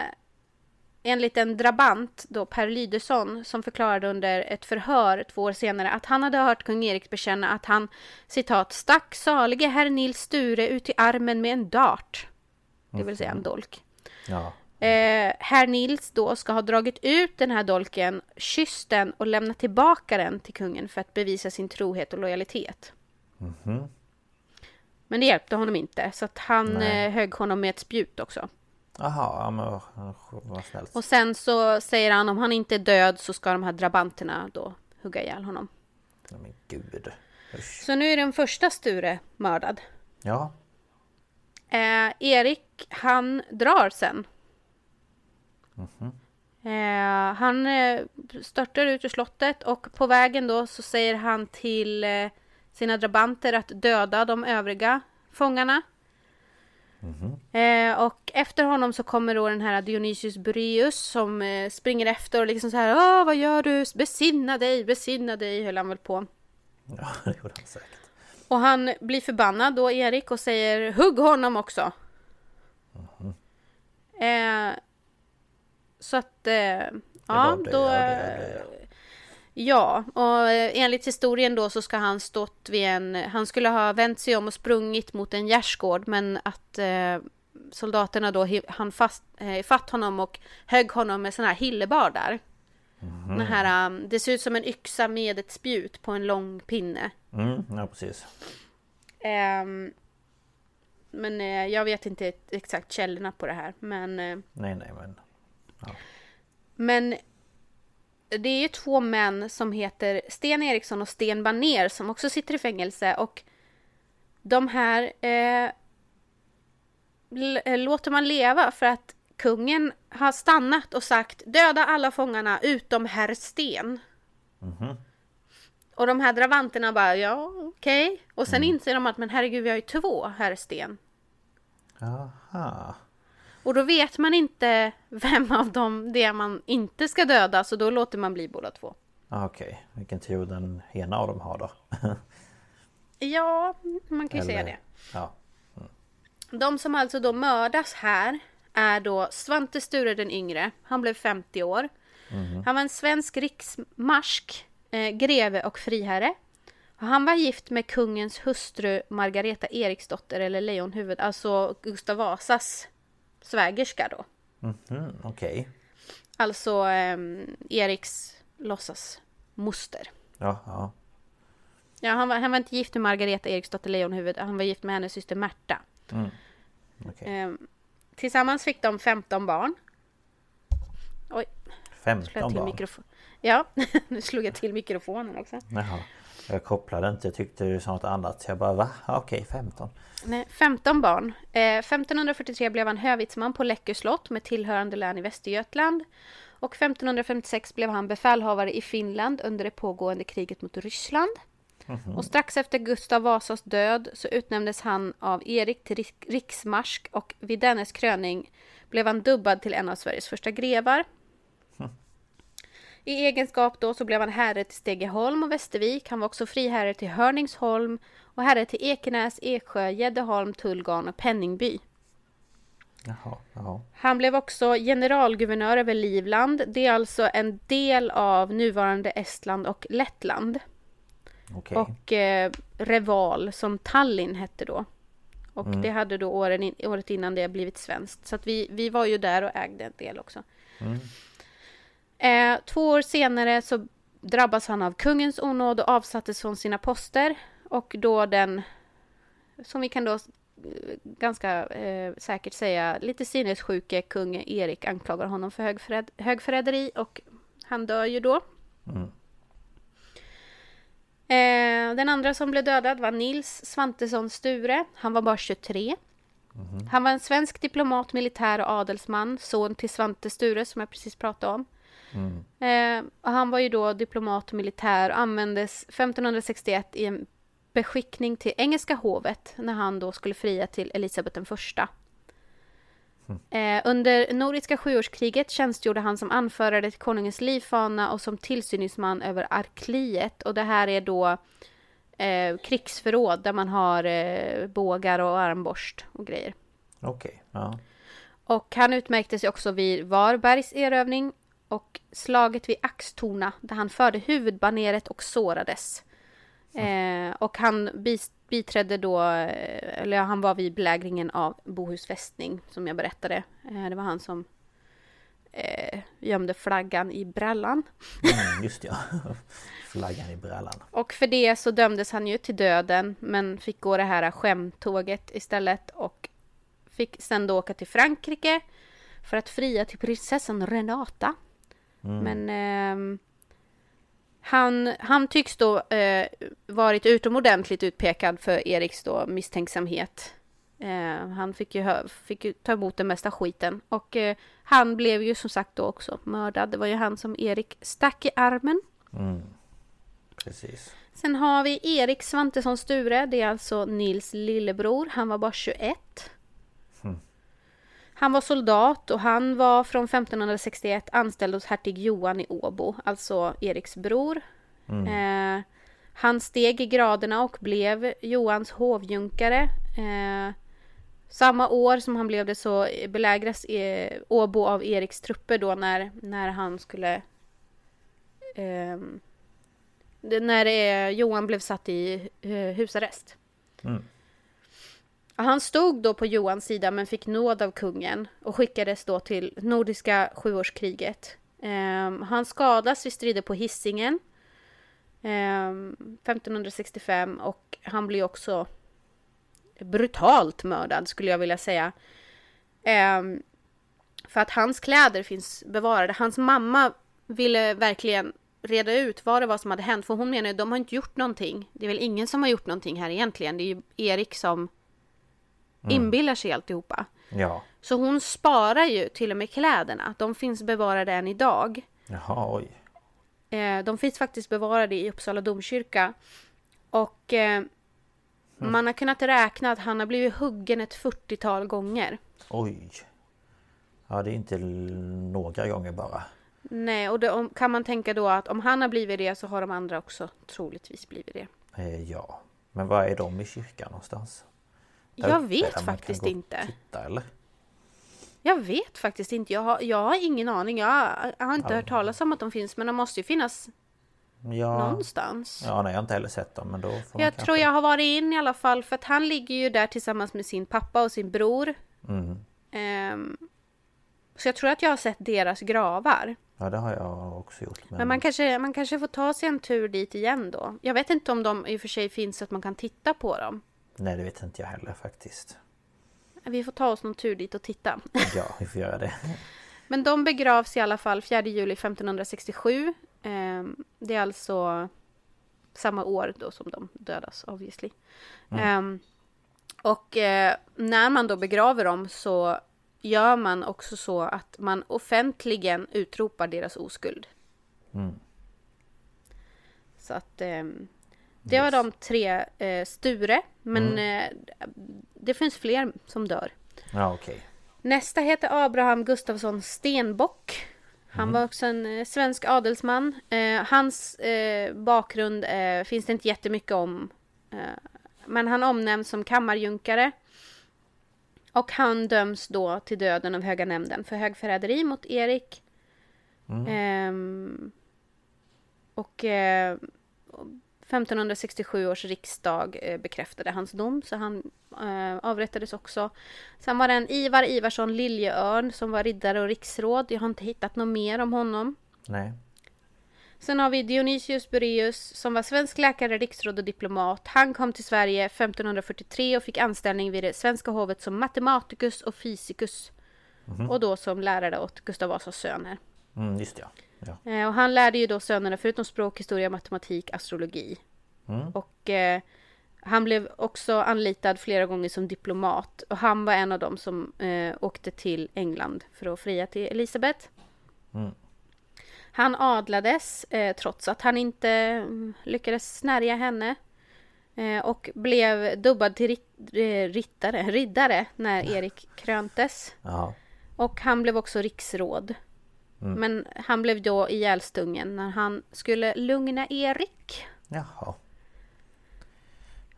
enligt en drabant då Per Lydesson som förklarade under ett förhör två år senare att han hade hört kung Erik bekänna att han citat stack salige herr Nils Sture ut i armen med en dart. Det vill säga en dolk. Ja. Eh, herr Nils då ska ha dragit ut den här dolken, kysst den och lämnat tillbaka den till kungen för att bevisa sin trohet och lojalitet. Men det hjälpte honom inte så att han Nej. eh, högg honom med ett spjut också. Jaha, ja men vad- snällt. Och sen så säger han om han inte är död så ska de här drabanterna då hugga ihjäl honom. Nej, Men gud. Usch. Så nu är den första Sture mördad. Ja. Eh, Erik, han drar sen. Eh, han eh, störtar ut ur slottet och på vägen då så säger han till eh, sina drabanter att döda de övriga fångarna. Eh, och efter honom så kommer då den här Dionysius Bureus som eh, springer efter och liksom så här Åh, vad gör du? Besinna dig, besinna dig, höll han väl på. Ja, det gjorde han säkert. Och han blir förbannad då, Erik, och säger hugg honom också. Eh, så att, eh, ja, var det, då... ja, det, eh, Ja, och eh, enligt historien då så ska han stått vid en... Han skulle ha vänt sig om och sprungit mot en gärdsgård, men att eh, soldaterna då han fast, eh, fatt honom och högg honom med sån här hillebardar. Den här, um, det ser ut som en yxa med ett spjut på en lång pinne. Mm, ja precis. Ehm, men eh, jag vet inte exakt källorna på det här. Men, eh, Nej, nej men. men det är ju två män som heter Sten Eriksson och Sten Baner som också sitter i fängelse och de här eh, låter man leva för att kungen har stannat och sagt döda alla fångarna utom herr Sten. Mhm. Och de här dravanterna bara ja okej. Okay. Och sen Mm. inser de att men herregud vi har ju två herr Sten. Aha. Och då vet man inte vem av dem det är man inte ska döda så då låter man bli båda två. Ah, Okej, vilken tur den ena av dem har då. Ja, man kan ju säga Eller- det. Ja. De som alltså då mördas här är då Svante Sture den yngre. Han blev 50 år. Han var en svensk riksmarsk, eh, greve och friherre. Och Han var gift med kungens hustru Margareta Eriksdotter eller Lejonhuvud, alltså Gustav Vasas svägerska då. Mhm, Okej. Alltså eh, Eriks låtsas moster. Ja, ja. Ja, han var, han var inte gift med Margareta Eriksdotter Lejonhuvud, han var gift med hennes syster Märta. Okej. Eh, tillsammans fick de 15 barn. Oj, slog jag 15 till barn. mikrofon. Ja, nu slog jag till mikrofonen också. Jaha. Jag kopplade inte, jag tyckte du sa något annat. Jag bara va? Ja, Okej, 15. Nej, 15 barn. Eh, 1543 blev han hövitsman på Läckö slott med tillhörande län i Västergötland. Och 1556 blev han befälhavare i Finland under det pågående kriget mot Ryssland. Och strax efter Gustav Vasas död så utnämndes han av Erik till rik- riksmarsk och vid dennes kröning blev han dubbad till en av Sveriges första grevar. I egenskap då så blev han herre till Stegeholm och Västervik. Han var också friherre till Hörningsholm och herre till Ekenäs, Eksjö, Gäddeholm, Tullgarn och Penningby. Jaha, jaha. Han blev också generalguvernör över Livland. Det är alltså en del av nuvarande Estland och Lettland. Okej. Och eh, Reval som Tallinn hette då. Och det hade då åren in, året innan det blivit svenskt. Så att vi, vi var ju där och ägde en del också. Eh, två år senare så drabbas han av kungens onåd och avsattes från sina poster. Och då den, som vi kan då eh, ganska eh, säkert säga, lite sinnessjuke kung Erik anklagar honom för högförräd, högförräderi och han dör ju då. Eh, den andra som blev dödad var Nils Svantesson Sture. Han var bara 23. Han var en svensk diplomat, militär och adelsman, son till Svante Sture som jag precis pratade om. Eh, och han var ju då diplomat och militär och användes 1561 i en beskickning till engelska hovet när han då skulle fria till Elisabeth den första. Eh, under Nordiska sjuårskriget tjänstgjorde han som anförare till konungens livfana och som tillsyningsman över arkliet. Och det här är då eh, krigsförråd där man har eh, bågar och armborst och grejer. Okej, ja. Och han utmärkte sig också vid Varbergs erövring och slaget vid Axtorna där han förde huvudbaneret och sårades. Eh, och han biträdde då, eh, eller han var vid belägringen av Bohus fästning som jag berättade. Eh, det var han som eh, gömde flaggan i brallan. Mm, just ja. Flaggan i brallan. Och för det så dömdes han ju till döden men fick gå det här skämtåget istället och fick sen då åka till Frankrike för att fria till prinsessan Renata. Men ehm, han, han tycks då eh, varit utomordentligt utpekad för Eriks då misstänksamhet. Eh, han fick ju, fick ju ta emot den mesta skiten och eh, han blev ju som sagt då också mördad. Det var ju han som Erik stack i armen. Precis. Sen har vi Erik Svantesson Sture, det är alltså Nils lillebror. Han var bara 21. Han var soldat och han var från 1561 anställd hos hertig Johan i Åbo, alltså Eriks bror. Eh, han steg i graderna och blev Johans hovjunkare. Eh, samma år som han blev det så belägras eh, Åbo av Eriks trupper då när, när han skulle ehm, när eh, Johan blev satt i eh, husarrest. Och han stod då på Johans sida men fick nåd av kungen och skickades då till Nordiska sjuårskriget. Ehm, han skadas vid strider på Hisingen ehm, 1565 och han blir också brutalt mördad skulle jag vilja säga. Ehm, för att hans kläder finns bevarade. Hans mamma ville verkligen reda ut vad det var som hade hänt. För hon menar ju de har inte gjort någonting. Det är väl ingen som har gjort någonting här egentligen. Det är ju Erik som inbillar sig alltihopa. Ja. Så hon sparar ju till och med kläderna. De finns bevarade än idag. Jaha, oj. Eh, de finns faktiskt bevarade i Uppsala domkyrka. Och eh, man har kunnat räkna att han har blivit huggen ett 40-tal gånger. Oj. Ja, det är inte några gånger bara. Nej, och då om, kan man tänka då att om han har blivit det så har de andra också troligtvis blivit det. Eh, ja. Men var är de i kyrkan någonstans? Jag vet faktiskt inte. Titta, eller? Jag vet faktiskt inte. Jag har, jag har ingen aning. Jag har, inte hört talas om att de finns, men de måste ju finnas Ja. någonstans. Ja, nej, jag har inte heller sett dem men då får Jag kanske... tror jag har varit in i alla fall för att han ligger ju där tillsammans med sin pappa och sin bror. Mm. Ehm, så jag tror att jag har sett deras gravar. Ja, det har jag också gjort. Men, Men man kanske, man kanske får ta sig en tur dit igen då. Jag vet inte om de i och för sig finns så att man kan titta på dem. Nej, det vet inte jag heller faktiskt. Vi får ta oss någon tur dit och titta. Ja, vi får göra det. Men de begravs i alla fall 4 juli 1567. Ehm, det är alltså samma år då som de dödas obviously. Ehm, och eh, när man då begraver dem så gör man också så att man offentligen utropar deras oskuld. Mm. Så att ehm, det var de tre eh, Sture, men eh, det finns fler som dör. Ja, okej. Nästa heter Abraham Gustafsson Stenbock. Han var också en eh, svensk adelsman. Eh, hans eh, bakgrund eh, finns det inte jättemycket om. Men han omnämns som kammarjunkare. Och han döms då till döden av Höga nämnden för högförräderi mot Erik. Ehm, och 1567 års riksdag eh, bekräftade hans dom, så han eh, avrättades också. Sen var det en Ivar Ivarsson Liljeörn som var riddare och riksråd. Jag har inte hittat något mer om honom. Nej. Sen har vi Dionysius Bureus som var svensk läkare, riksråd och diplomat. Han kom till Sverige 1543 och fick anställning vid det svenska hovet som matematicus och fysicus. Och då som lärare åt Gustav Vasas söner. Mm, just ja. ja. Eh, Och han lärde ju då sönerna förutom språk, historia, matematik, astrologi. Mm. Och eh, han blev också anlitad flera gånger som diplomat. Och han var en av dem som eh, åkte till England för att fria till Elisabeth. Mm. Han adlades eh, trots att han inte mm, lyckades snärja henne. Eh, och blev dubbad till rit- rittare, riddare när Erik kröntes. Ja. Och han blev också riksråd. Men han blev då ihjälstungen när han skulle lugna Erik. Jaha.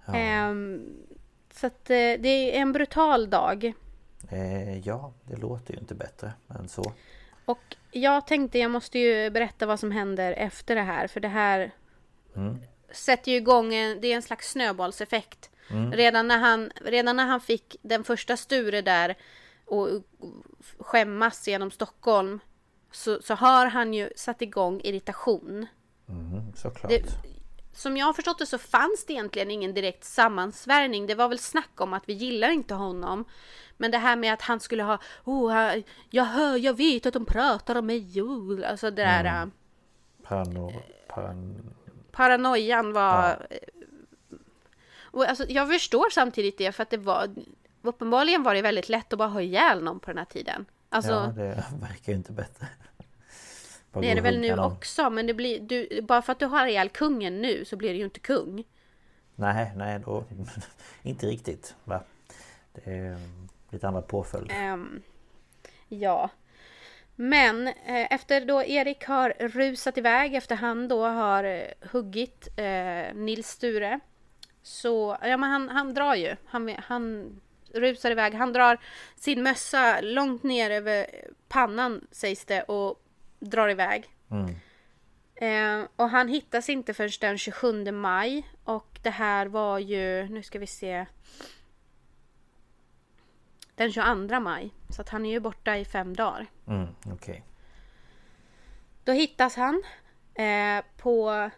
Ja. Ehm, så att eh, det är en brutal dag. Eh, ja, det låter ju inte bättre än så. Och jag tänkte jag måste ju berätta vad som händer efter det här. För det här sätter ju igång en, det är en slags snöbollseffekt. Redan, när han, redan när han fick den första Sture där och skämmas genom Stockholm. Så, så har han ju satt igång irritation. Mm, såklart. Det, som jag har förstått det så fanns det egentligen ingen direkt sammansvärjning. Det var väl snack om att vi gillar inte honom. Men det här med att han skulle ha, oh, jag hör, jag vet att de pratar om mig. Oh, alltså det där äh, Parano... Paran... paranoian var... Och alltså, jag förstår samtidigt det för att det var... Uppenbarligen var det väldigt lätt att bara ha ihjäl någon på den här tiden. Alltså, Ja, det verkar ju inte bättre. Bara det är det väl nu också, men det blir, du, bara för att du har ihjäl kungen nu så blir det ju inte kung. Nej, nej då... inte riktigt. Va? Det är lite andra påföljd. Ehm, ja. Men eh, efter då Erik har rusat iväg, efter han då har eh, huggit eh, Nils Sture. Så, ja men han, han drar ju. Han, han rusar iväg. Han drar sin mössa långt ner över pannan sägs det och drar iväg. Mm. Eh, och han hittas inte förrän den 27 maj. Och det här var ju, nu ska vi se. Den 22 maj. Så att han är ju borta i fem dagar. Mm, okej. Då hittas han eh, på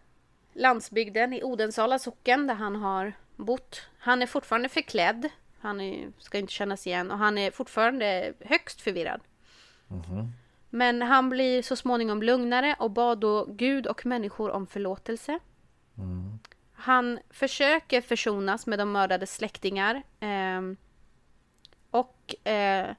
landsbygden i Odensala socken där han har bott. Han är fortfarande förklädd. Han är, ska inte kännas igen och han är fortfarande högst förvirrad. Men han blir så småningom lugnare och bad då Gud och människor om förlåtelse. Han försöker försonas med de mördade släktingar. ehm, och eh,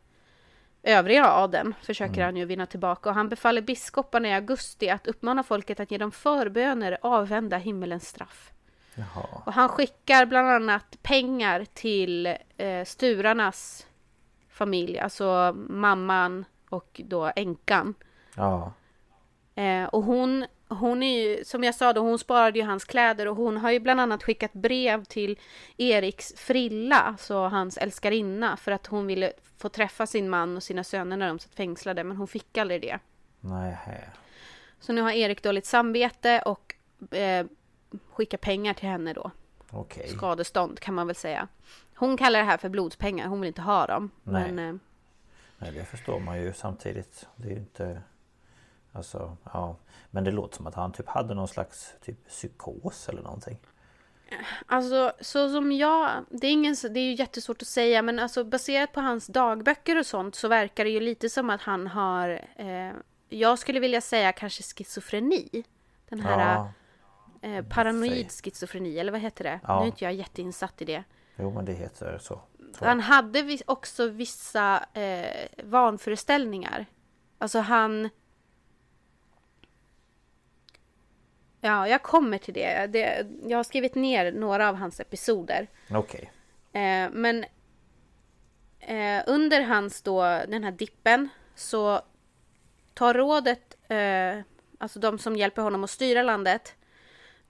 övriga adeln försöker han ju vinna tillbaka. Och han befaller biskoparna i augusti att uppmana folket att genom förböner avvända himmelens straff. Jaha. Och han skickar bland annat pengar till eh, Sturarnas familj, alltså mamman och då änkan. Ja. Eh, och hon, hon är ju, som jag sa då, hon sparade ju hans kläder och hon har ju bland annat skickat brev till Eriks frilla, alltså hans älskarinna, för att hon ville få träffa sin man och sina söner när de satt fängslade, men hon fick aldrig det. Nej. Så nu har Erik dåligt samvete och eh, skickar pengar till henne då. Okej. skadestånd kan man väl säga. Hon kallar det här för blodspengar, hon vill inte ha dem. Nej. Men, eh, Nej det förstår man ju samtidigt. Det är ju inte... Alltså ja. Men det låter som att han typ hade någon slags typ psykos eller någonting. alltså så som jag, det är, ingen, det är ju jättesvårt att säga men alltså baserat på hans dagböcker och sånt så verkar det ju lite som att han har, eh, jag skulle vilja säga kanske schizofreni. Den här Ja. Eh, paranoid schizofreni, eller vad heter det? Ja. Nu är inte jag jätteinsatt i det. Jo men det heter så. Han hade också vissa eh, vanföreställningar. Alltså han... Ja, jag kommer till det. det. Jag har skrivit ner några av hans episoder. Okej. Eh, men eh, under hans då, den här dippen, så tar rådet, eh, alltså de som hjälper honom att styra landet,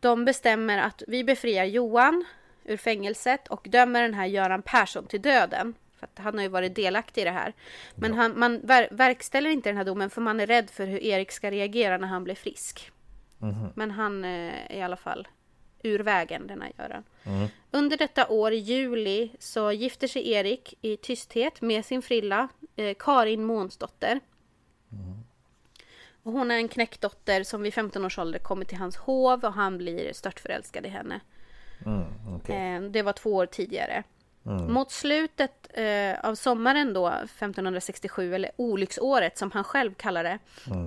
de bestämmer att vi befriar Johan ur fängelset och dömer den här Göran Persson till döden. För att han har ju varit delaktig i det här. Men han, man ver verkställer inte den här domen för man är rädd för hur Erik ska reagera när han blir frisk. Men han eh, är i alla fall ur vägen, denna Göran. Under detta år, i juli, så gifter sig Erik i tysthet med sin frilla eh, Karin Månsdotter. Och hon är en knäckdotter som vid 15 års ålder kommer till hans hov och han blir störtförälskad i henne. Mm, okej. Eh, det var två år tidigare. Mot slutet eh, av sommaren då, 1567, eller olycksåret som han själv kallar det,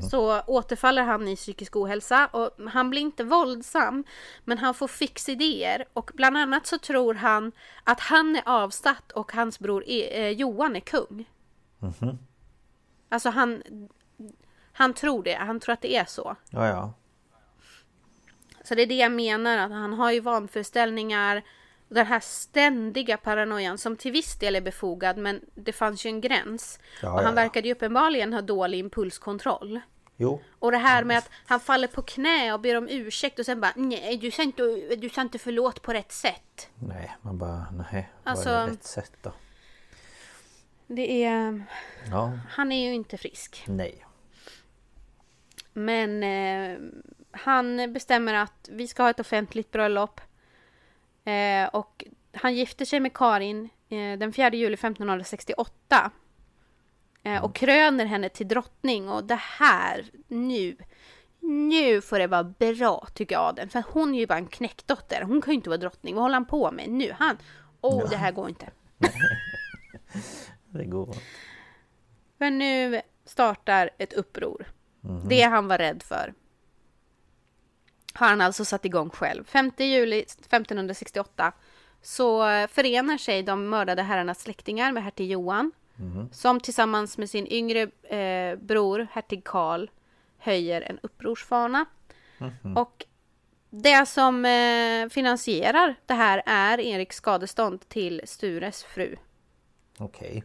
så återfaller han i psykisk ohälsa och han blir inte våldsam, men han får fixidéer och bland annat så tror han att han är avsatt och hans bror eh, Johan är kung. Alltså han, han tror det, han tror att det är så. Ja ja. Så det är det jag menar, att han har ju vanföreställningar. Den här ständiga paranoian som till viss del är befogad men det fanns ju en gräns. Ja, och han ja. verkade ju uppenbarligen ha dålig impulskontroll. Jo. Och det här med att han faller på knä och ber om ursäkt och sen bara nej du sa inte, du sa inte förlåt på rätt sätt. Nej man bara nej. Alltså- Vad är rätt sätt då? Det är... Ja. Han är ju inte frisk. Nej. Men eh, han bestämmer att vi ska ha ett offentligt bröllop. Eh, och han gifter sig med Karin eh, den 4 juli 1568. Eh, och kröner henne till drottning. Och det här, nu, nu får det vara bra tycker adeln. För hon är ju bara en knäckdotter. Hon kan ju inte vara drottning. Vad håller han på med nu? Han, åh det här går inte. Det går. För nu startar ett uppror. Det han var rädd för. Har han alltså satt igång själv. 5 juli 1568 så förenar sig de mördade herrarnas släktingar med hertig Johan. Som tillsammans med sin yngre eh, bror, hertig Karl, höjer en upprorsfana. Och det som eh, finansierar det här är Eriks skadestånd till Stures fru. Okej.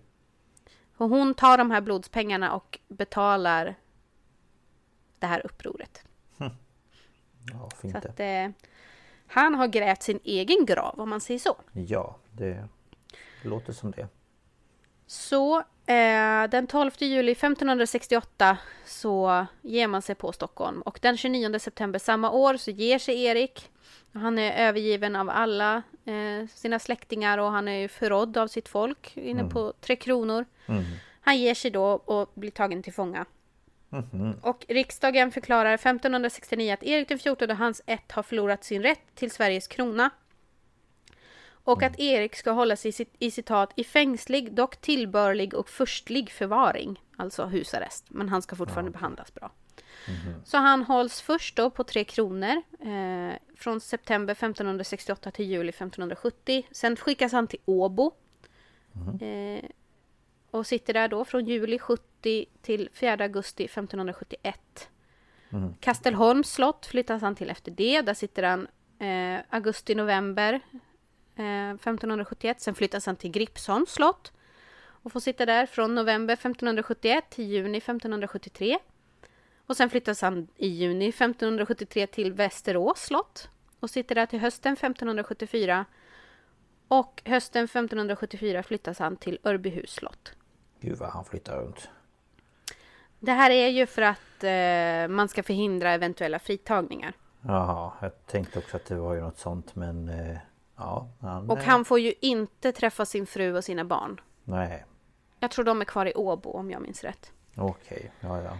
Och hon tar de här blodspengarna och betalar det här upproret. Ja Så fint det. att eh, han har grävt sin egen grav om man säger så. Ja det låter som det. Så eh, den 12 juli 1568 så ger man sig på Stockholm och den 29 september samma år så ger sig Erik. Han är övergiven av alla eh, sina släktingar och han är ju förrådd av sitt folk inne på Tre Kronor. Han ger sig då och blir tagen till fånga. Och riksdagen förklarar 1569 att Erik XIV och hans ett har förlorat sin rätt till Sveriges krona. Och att Erik ska hållas i, i citat i fängslig, dock tillbörlig och förstlig förvaring. Alltså husarrest. Men han ska fortfarande behandlas bra. Så han hålls först då på Tre Kronor eh, från september 1568 till juli 1570. Sen skickas han till Åbo. Eh, och sitter där då från juli 70 till 4 augusti 1571. Kastelholms slott flyttas han till efter det. Där sitter han eh, augusti-november eh, 1571. Sen flyttas han till Gripsholms slott. Och får sitta där från november 1571 till juni 1573. Och sen flyttas han i juni 1573 till Västerås slott. Och sitter där till hösten 1574. Och hösten 1574 flyttas han till Örbyhus slott. Gud vad han flyttar runt. Det här är ju för att eh, man ska förhindra eventuella fritagningar. Jaha, jag tänkte också att det var ju något sånt men... Eh, ja, han... Och eh, han får ju inte träffa sin fru och sina barn. Nej, Jag tror de är kvar i Åbo om jag minns rätt. okej. Ja, ja.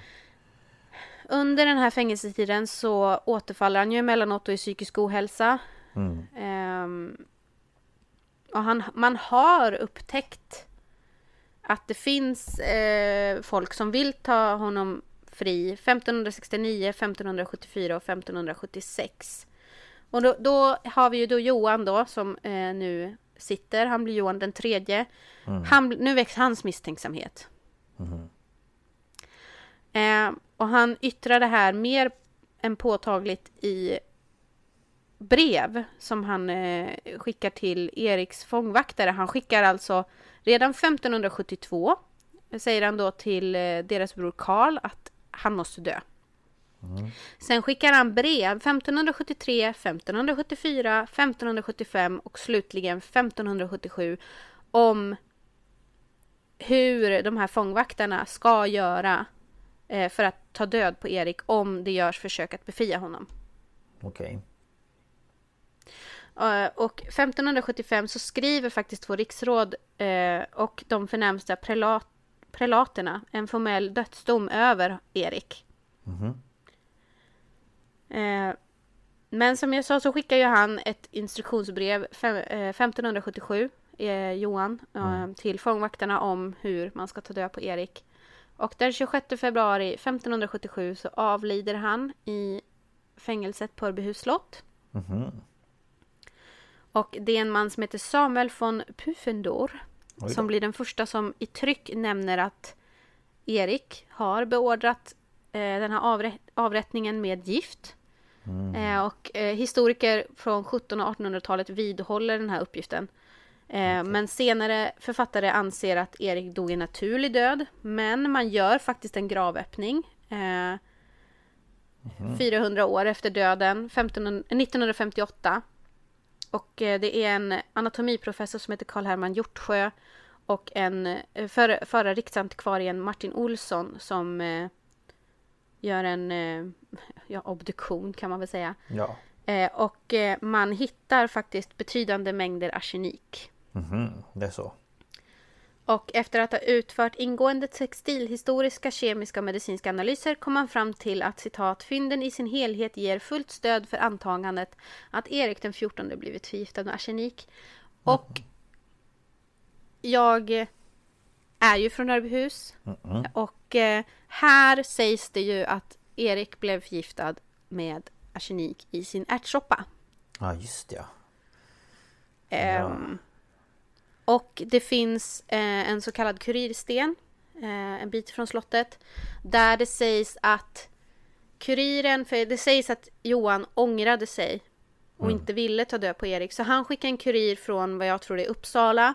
Under den här fängelsetiden så återfaller han ju emellanåt i psykisk ohälsa. Mm. Ehm, och han, man har upptäckt att det finns eh, folk som vill ta honom fri 1569, 1574 och 1576. Och då, då har vi ju då Johan då som eh, nu sitter. Han blir Johan den tredje. Han, nu väcks hans misstänksamhet. Eh, och han yttrar det här mer än påtagligt i brev som han eh, skickar till Eriks fångvaktare. Han skickar alltså redan 1572 säger han då till eh, deras bror Karl att han måste dö. Sen skickar han brev 1573, 1574, 1575 och slutligen 1577 om hur de här fångvaktarna ska göra eh, för att ta död på Erik om det görs försök att befria honom. Okej. Eh, Och 1575 så skriver faktiskt två riksråd eh, och de förnämsta prelat, prelaterna en formell dödsdom över Erik. Eh, Men som jag sa så skickar ju han ett instruktionsbrev fem, eh, 1577, eh, Johan, eh, till fångvaktarna om hur man ska ta död på Erik. Och den 26 februari 1577 så avlider han i fängelset på Örbyhus slott. Och det är en man som heter Samuel von Pufendor som blir den första som i tryck nämner att Erik har beordrat eh, den här avrä- avrättningen med gift. Eh, och eh, historiker från 1700 och 1800-talet vidhåller den här uppgiften. Eh, Men senare författare anser att Erik dog en naturlig död. Men man gör faktiskt en gravöppning. Eh, 400 år efter döden, 15, 1958. Och eh, det är en anatomiprofessor som heter Karl Herman Hjortsjö och en eh, förre, förra riksantikvarien Martin Olsson som eh, gör en ja, obduktion kan man väl säga. Ja. Och man hittar faktiskt betydande mängder arsenik. Mhm, det är så. Och efter att ha utfört ingående textilhistoriska, kemiska och medicinska analyser kom man fram till att citat fynden i sin helhet ger fullt stöd för antagandet att Erik den 14 blivit förgiftad med arsenik. Och jag är ju från Örbyhus och eh, här sägs det ju att Erik blev förgiftad med arsenik i sin ärtsoppa. Ja, just ja. Ehm, Och det finns eh, en så kallad kurirsten, eh, en bit från slottet, där det sägs att kuriren, för det sägs att Johan ångrade sig och inte ville ta död på Erik, så han skickade en kurir från vad jag tror det är Uppsala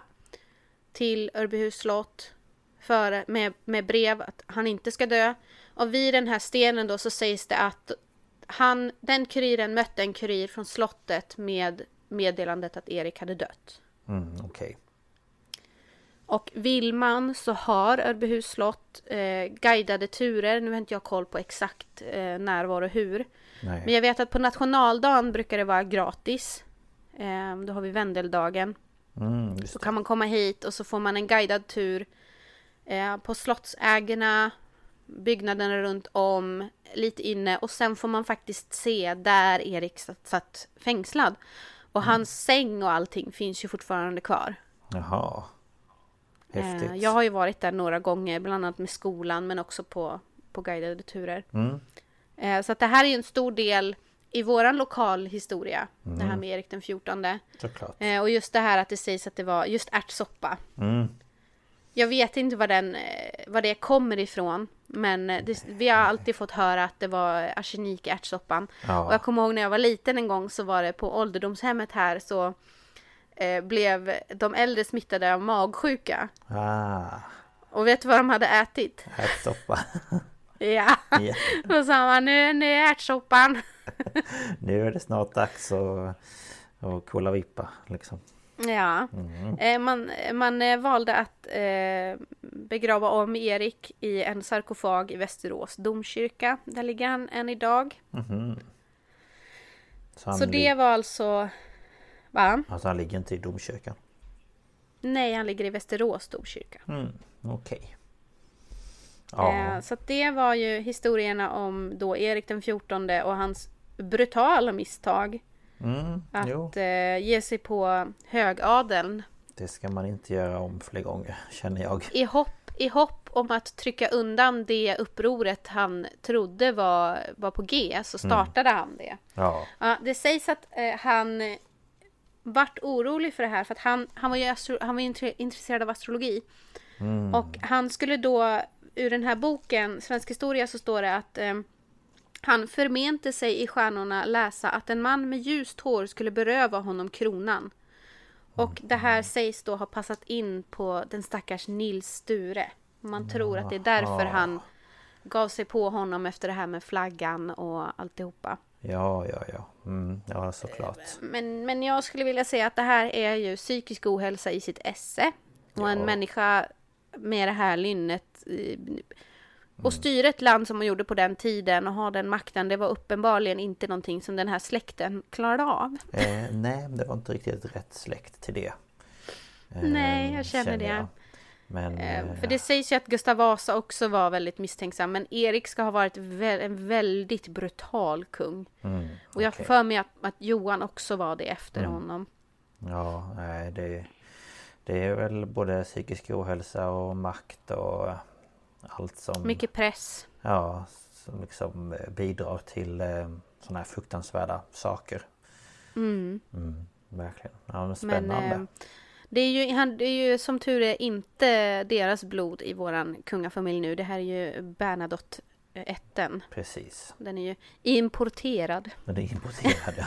till Örbyhus slott för, med, med brev att han inte ska dö. Och vid den här stenen då så sägs det att han, den kuriren mötte en kurir från slottet med meddelandet att Erik hade dött. Mm, Okej. Och vill man så har Örbyhus slott eh, guidade turer. Nu har inte jag koll på exakt eh, när, var och hur. Nej. Men jag vet att på nationaldagen brukar det vara gratis. Eh, då har vi Vendeldagen. Mm, Så kan man komma hit och så får man en guidad tur eh, på slottsägarna, byggnaderna runt om, lite inne och sen får man faktiskt se där Erik satt, satt fängslad. Och hans säng och allting finns ju fortfarande kvar. Jaha. Häftigt. Eh, Jag har ju varit där några gånger, bland annat med skolan men också på, på guidade turer. Mm. Eh, Så att det här är en stor del i våran lokalhistoria. Det Mm. här med Erik den 14. Såklart. Eh, Och just det här att det sägs att det var just ärtsoppa. Mm. Jag vet inte var, den, var det kommer ifrån. Men det, vi har alltid fått höra att det var arsenik i ärtsoppan. Ja. Och jag kommer ihåg när jag var liten en gång så var det på ålderdomshemmet här så eh, blev de äldre smittade av magsjuka. Ah, Och vet du vad de hade ätit? ärtsoppa. Ja, Ja. då sa man nu, nu är ärtsoppan. Nu är det snart dags att, att kolla vippa liksom. Ja, eh, man, man eh, valde att eh, begrava om Erik i en sarkofag i Västerås domkyrka. Där ligger han än idag. Så, han Så det var alltså... Va? Alltså han ligger inte i domkyrkan. Nej, han ligger i Västerås domkyrka. Mm, Okej. Ja. Eh, så det var ju historierna om då Erik den 14 och hans brutala misstag Mm, jo. att eh, ge sig på högadeln Det ska man inte göra om fler gånger känner jag. i hopp, i hopp om att trycka undan det upproret han trodde var, var på G så startade han det. Ja. Ja, det sägs att eh, han vart orolig för det här för att han, han var ju astro- han var intresserad av astrologi. Och han skulle då, ur den här boken, Svensk historia, så står det att eh, han förmente sig i stjärnorna läsa att en man med ljust hår skulle beröva honom kronan. Och det här sägs då ha passat in på den stackars Nils Sture. Man tror att det är därför han gav sig på honom efter det här med flaggan och alltihopa. Ja, ja, ja. Mm, ja, såklart. Men, men jag skulle vilja säga att det här är ju psykisk ohälsa i sitt esse. Och en Ja. människa med det här lynnet eh, och styra ett land som man gjorde på den tiden och ha den makten, det var uppenbarligen inte någonting som den här släkten klarade av. Eh, nej, det var inte riktigt rätt släkt till det. Eh, Nej, jag känner det. Men... Eh, eh, För det sägs ju att Gustav Vasa också var väldigt misstänksam, men Erik ska ha varit vä- en väldigt brutal kung. mm, Och jag. Mm. för mig att, att Johan också var det efter honom. Ja, nej det... Det är väl både psykisk ohälsa och makt och allt som... Mycket press. Ja, som liksom bidrar till eh, sådana här fruktansvärda saker. Mm. Mm, verkligen. Ja, men Men spännande. eh, det, är ju, han, det är ju som tur är inte deras blod i våran kungafamilj nu. Det här är ju Bernadotte ätten. Precis. Den är ju importerad. Men det är importerad ja.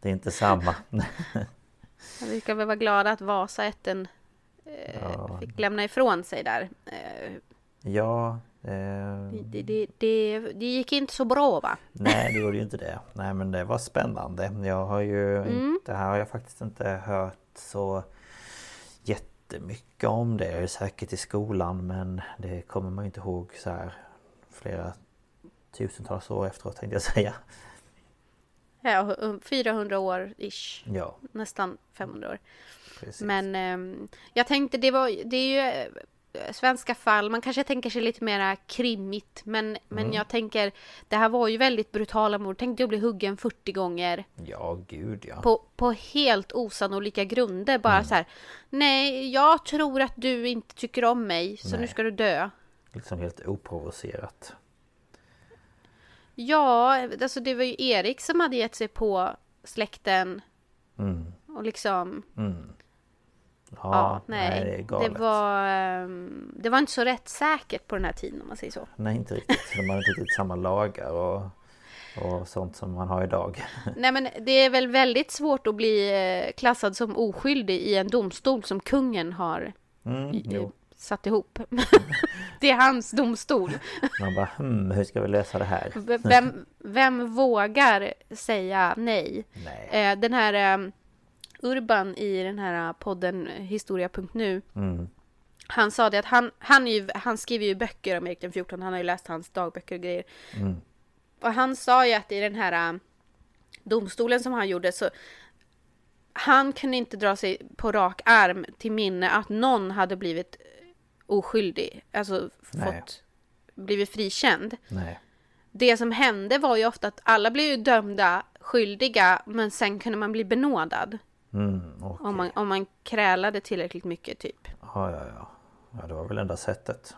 Det är inte samma. Vi ska väl vara glada att Vasaätten eh, Ja. fick lämna ifrån sig där. Eh, Ja. Eh, det, det, det, det gick inte så bra va? nej, det gjorde ju inte det. Nej, men det var spännande. Jag har ju... Mm. Det här har jag faktiskt inte hört så jättemycket om det. Jag är säkert i skolan men det kommer man ju inte ihåg så här flera tusentals år efteråt tänkte jag säga. Ja, 400 år ish. Ja, Nästan 500 år. precis. Men ehm, jag tänkte det var, det är ju svenska fall, man kanske tänker sig lite mera krimmigt men, men Mm. jag tänker det här var ju väldigt brutala mord. Tänk dig att bli huggen 40 gånger Ja, gud ja. på, på helt osannolika grunder. Bara Mm. så här, nej jag tror att du inte tycker om mig så nu Nej. ska du dö. Liksom helt oprovocerat. Ja, alltså det var ju Erik som hade gett sig på släkten Mm. och liksom Mm. Ja, Ja, nej. det är det, galet. var, ehm, det var inte så rättssäkert på den här tiden om man säger så. Nej, inte riktigt. De har inte riktigt samma lagar och, och sånt som man har idag. Nej men det är väl väldigt svårt att bli eh, klassad som oskyldig i en domstol som kungen har Mm, eh, satt ihop. det är hans domstol. Man bara hmm, hur ska vi lösa det här? Vem, vem vågar säga nej? Nej. Eh, Den här eh, Urban i den här podden Historia.nu Mm. Han sa det att han, han, ju, han skriver ju böcker om Erik den 14, han har ju läst hans dagböcker och grejer. Mm. Och han sa ju att i den här äh, domstolen som han gjorde så han kunde inte dra sig på rak arm till minne att någon hade blivit oskyldig, alltså Nej. fått blivit frikänd. Nej. Det som hände var ju ofta att alla blev ju dömda skyldiga men sen kunde man bli benådad. Mm, okej. Om, man, om man krälade tillräckligt mycket typ. Ja, ja, ja. Ja, det var väl enda sättet.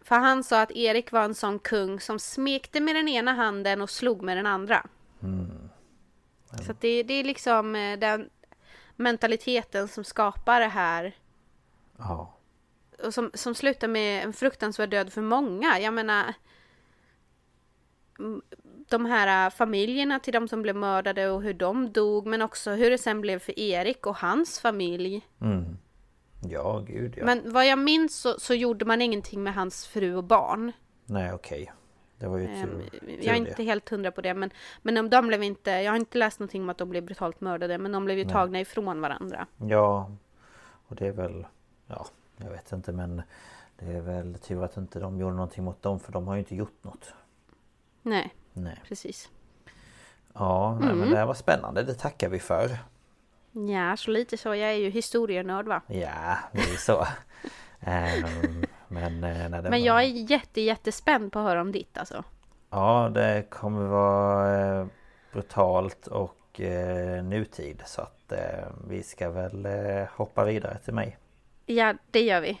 För han sa att Erik var en sån kung som smekte med den ena handen och slog med den andra. Så att det, det är liksom eh, den mentaliteten som skapar det här Ja. och som, som slutar med en fruktansvärd död för många. Jag menar mm, de här äh, familjerna till de som blev mördade och hur de dog men också hur det sen blev för Erik och hans familj. Mm. Ja, gud ja. Men vad jag minns så, så gjorde man ingenting med hans fru och barn. Nej, okej. Det var ju Ehm, tur, tur jag är det. inte helt hundra på det men, men de blev inte, jag har inte läst någonting om att de blev brutalt mördade men de blev ju tagna ifrån varandra. Ja, och det är väl... Ja, jag vet inte men... Det är väl tur att inte de gjorde någonting mot dem för de har ju inte gjort något. Nej, Nej. precis. Ja, nej, men det här var spännande. Det tackar vi för. Ja, så lite så. Jag är ju historienörd va. Ja, det är så. Ehm, men eh, nej, Men var... jag är jätte, jättespänd på att höra om ditt alltså. Ja, det kommer vara eh, brutalt och eh, nutid. Så att eh, vi ska väl eh, hoppa vidare till mig. Ja, det gör vi.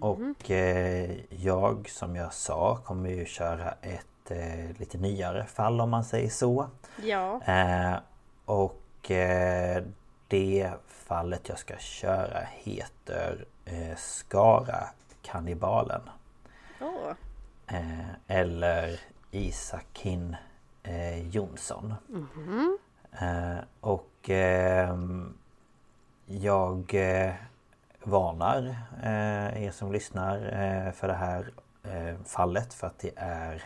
Och eh, jag som jag sa kommer ju köra ett eh, lite nyare fall om man säger så. Ja. Eh, och eh, det fallet jag ska köra heter eh, Skara kannibalen. Eh, eller Isakin Jonsson. Eh, och ehm, jag varnar eh, er som lyssnar eh, för det här eh, fallet för att det är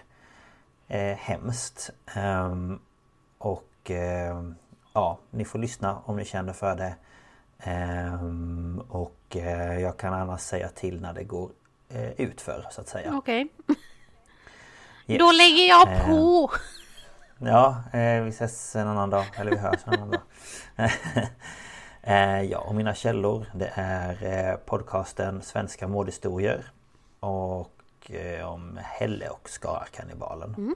eh, hemskt. Ehm, och ehm, ja, ni får lyssna om ni känner för det. Ehm, och eh, jag kan annars säga till när det går eh, utför så att säga. Okej. Yes. Då lägger jag Eh, på! Ja, eh, vi ses en annan dag. Eller vi hörs en annan dag. eh, ja, och mina källor det är eh, podcasten Svenska mordhistorier. Och eh, om Helle och Skara-kannibalen.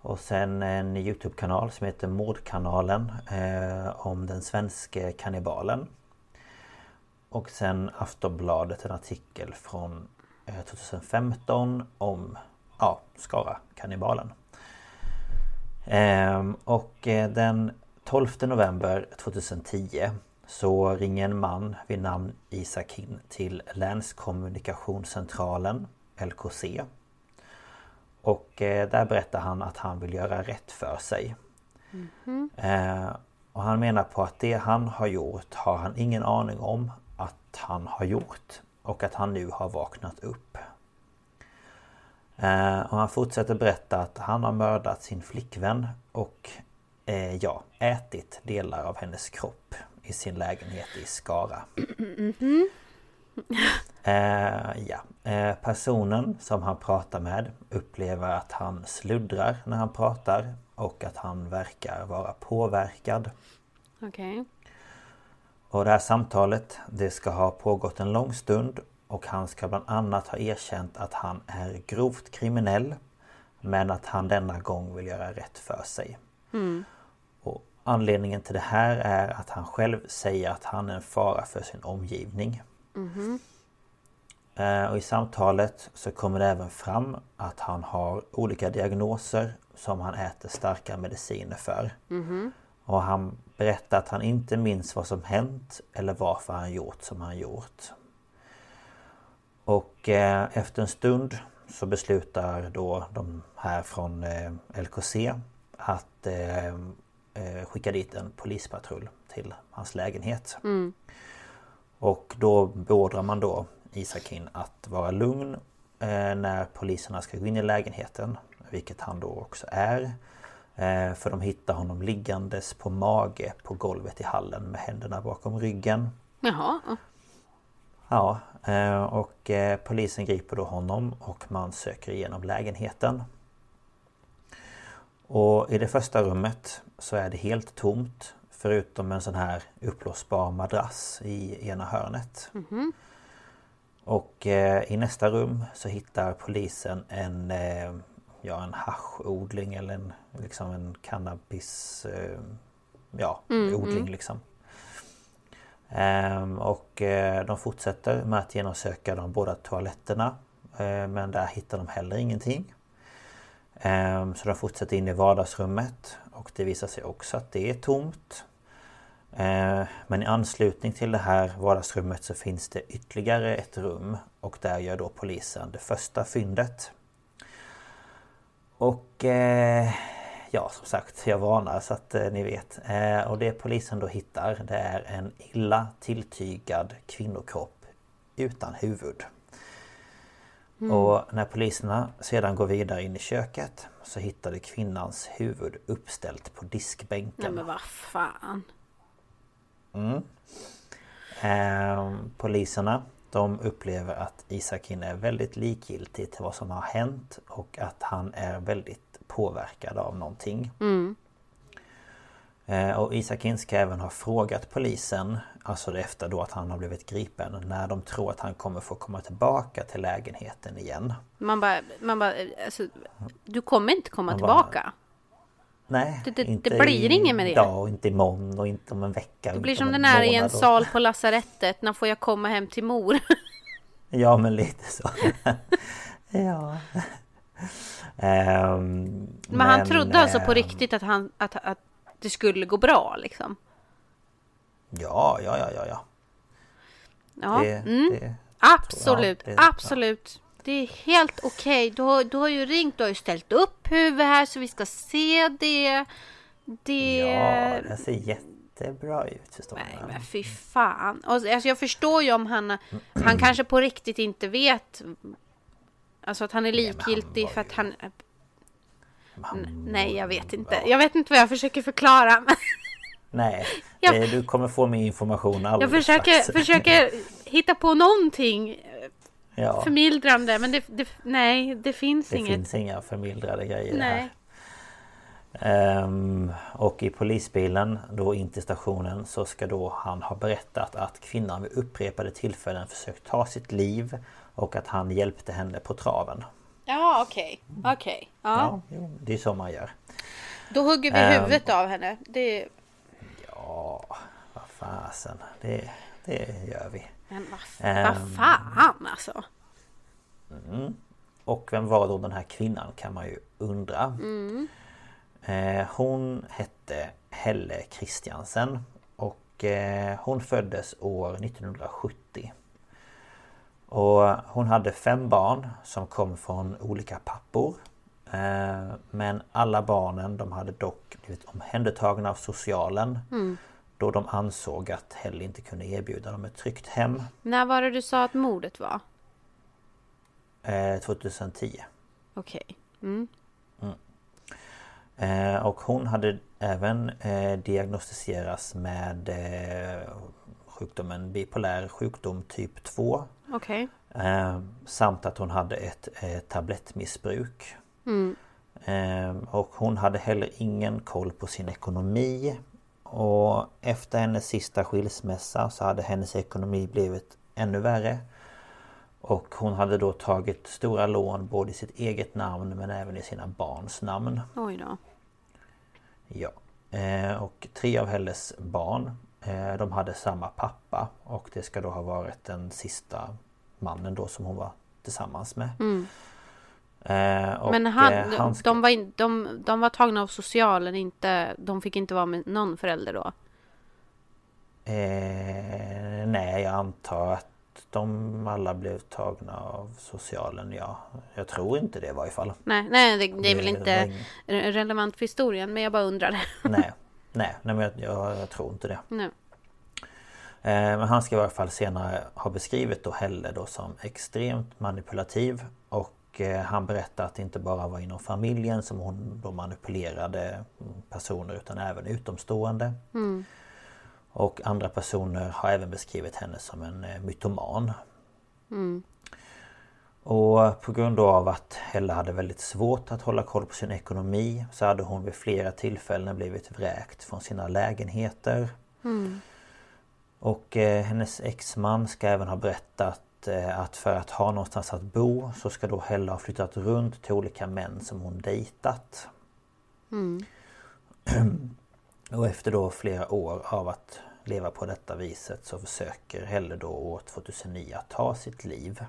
Och sen en Youtube-kanal som heter Mordkanalen. Om den svenska kannibalen. Och sen Aftonbladet en artikel från eh, 2015 om ja, Skara-kannibalen. Ehm, och den 12 november 2010 så ringer en man vid namn Isak in till Länskommunikationscentralen LKC. Och eh, där berättar han att han vill göra rätt för sig. Eh, och han menar på att det han har gjort har han ingen aning om att han har gjort. Och att han nu har vaknat upp. Eh, och han fortsätter berätta att han har mördat sin flickvän och eh, ja, ätit delar av hennes kropp i sin lägenhet i Skara. Eh, ja. eh, personen som han pratar med upplever att han sluddrar när han pratar och att han verkar vara påverkad. Okej. Och det här samtalet det ska ha pågått en lång stund och han ska bland annat ha erkänt att han är grovt kriminell men att han denna gång vill göra rätt för sig. Och anledningen till det här är att han själv säger att han är en fara för sin omgivning. Eh, Och i samtalet så kommer det även fram att han har olika diagnoser som han äter starka mediciner för. Och han berättar att han inte minns vad som hänt eller varför han gjort som han gjort. Och eh, efter en stund så beslutar då de här från eh, LKC att eh, eh, skicka dit en polispatrull till hans lägenhet. Och då beordrar man då Isakin att vara lugn eh, när poliserna ska gå in i lägenheten. Vilket han då också är. Eh, för de hittar honom liggandes på mage på golvet i hallen med händerna bakom ryggen. Jaha. Ja, eh, och eh, polisen griper då honom och man söker igenom lägenheten. Och i det första rummet så är det helt tomt förutom en sån här uppblåsbar madrass i ena hörnet. Och eh, i nästa rum så hittar polisen en eh, Ja en haschodling eller en liksom en cannabis eh, Ja, odling liksom. Ehm, och eh, de fortsätter med att genomsöka de båda toaletterna. Eh, men där hittar de heller ingenting. Ehm, så de fortsätter in i vardagsrummet och det visar sig också att det är tomt. Ehm, men i anslutning till det här vardagsrummet så finns det ytterligare ett rum och där gör då polisen det första fyndet. Och eh, ja som sagt jag varnar så att eh, ni vet. Ehm, och det polisen då hittar det är en illa tilltygad kvinnokropp utan huvud. Och när poliserna sedan går vidare in i köket så hittar de kvinnans huvud uppställt på diskbänken. Nej men vad fan. Eh, poliserna de upplever att Isakin är väldigt likgiltig till vad som har hänt och att han är väldigt påverkad av någonting. Eh, och Isakin ska även ha frågat polisen, alltså efter då att han har blivit gripen, när de tror att han kommer få komma tillbaka till lägenheten igen. Man bara, man bara, alltså, du kommer inte komma Man bara- tillbaka. Nej, Det- det- det inte blir inget med det. idag och inte imorgon och inte om en vecka. Det blir som om den här i en sal på lasarettet. När får jag komma hem till mor? Ja men lite så. ja. Ehm, Men han trodde alltså på ehm, riktigt att, han, att, att det skulle gå bra liksom. Ja, ja, ja, ja, ja. Ja, Det, mm. det, absolut, Ja, det- absolut. Det är helt okej. Du, har, du har ju ringt, du har ju ställt upp huvudet här så vi ska se det. Det... ja, det ser jättebra ut förstår Nej du. men fy fan. Och, alltså, jag förstår ju om han, han kanske på riktigt inte vet. Alltså att han är han likgiltig var för att han... Han- Nej jag vet inte. Jag vet inte vad jag försöker förklara. Nej, Jag- det, du kommer få min information Jag alldeles försöker, strax. försöker hitta på någonting Ja, förmildrande men det, det, nej det finns det inget. finns inga förmildrande grejer Nej. här. Ehm, och i polisbilen då in till stationen så ska då han ha berättat att kvinnan vid upprepade tillfällen försökt ta sitt liv och att han hjälpte henne på traven. Ja okej, okej. Ja. Ja, jo, det är så man gör. Då hugger vi Ehm. huvudet av henne. Det, Ja, vad fasen. Det, det gör vi. men vad, Ehm. vad fan alltså. Och vem var då den här kvinnan kan man ju undra. Eh, hon hette Helle Kristiansen och eh, hon föddes år 1970. Och hon hade fem barn som kom från olika pappor. Eh, men alla barnen de hade dock blivit omhändertagna av socialen. Då de ansåg att Helle inte kunde erbjuda dem ett tryggt hem. När var det du sa att mordet var? Eh, 2010. Okej. Mm. Eh, och hon hade även eh, diagnostiserats med eh, sjukdomen bipolär sjukdom typ 2. Okej. Eh, samt att hon hade ett eh, tablettmissbruk. Eh, och hon hade heller ingen koll på sin ekonomi. Och efter hennes sista skilsmässa så hade hennes ekonomi blivit ännu värre. Och hon hade då tagit stora lån både i sitt eget namn men även i sina barns namn. Oj då. Ja. Eh, och tre av Helles barn eh, de hade samma pappa och det ska då ha varit den sista mannen då som hon var tillsammans med. Mm. Eh, Men han, eh, de, ska- de, var in, de, de var tagna av socialen, inte, de fick inte vara med någon förälder då? Eh, nej, jag antar att de alla blev tagna av socialen, ja. Jag tror inte det i varje fall. Nej, nej det, det är väl inte var ing- re- relevant för historien, men jag bara undrade. Nej, nej, nej men jag, jag, jag tror inte det. Nej. Eh, Men han ska i alla fall senare ha beskrivit då Helle då som extremt manipulativ och eh, han berättar att det inte bara var inom familjen som hon då manipulerade personer utan även utomstående. Och andra personer har även beskrivit henne som en eh, mytoman. Och på grund av att Helle hade väldigt svårt att hålla koll på sin ekonomi så hade hon vid flera tillfällen blivit vräkt från sina lägenheter. Och eh, hennes exman ska även ha berättat eh, att för att ha någonstans att bo så ska då Helle ha flyttat runt till olika män som hon dejtat. och efter då flera år av att leva på detta viset så försöker Helle då år 2009 att ta sitt liv.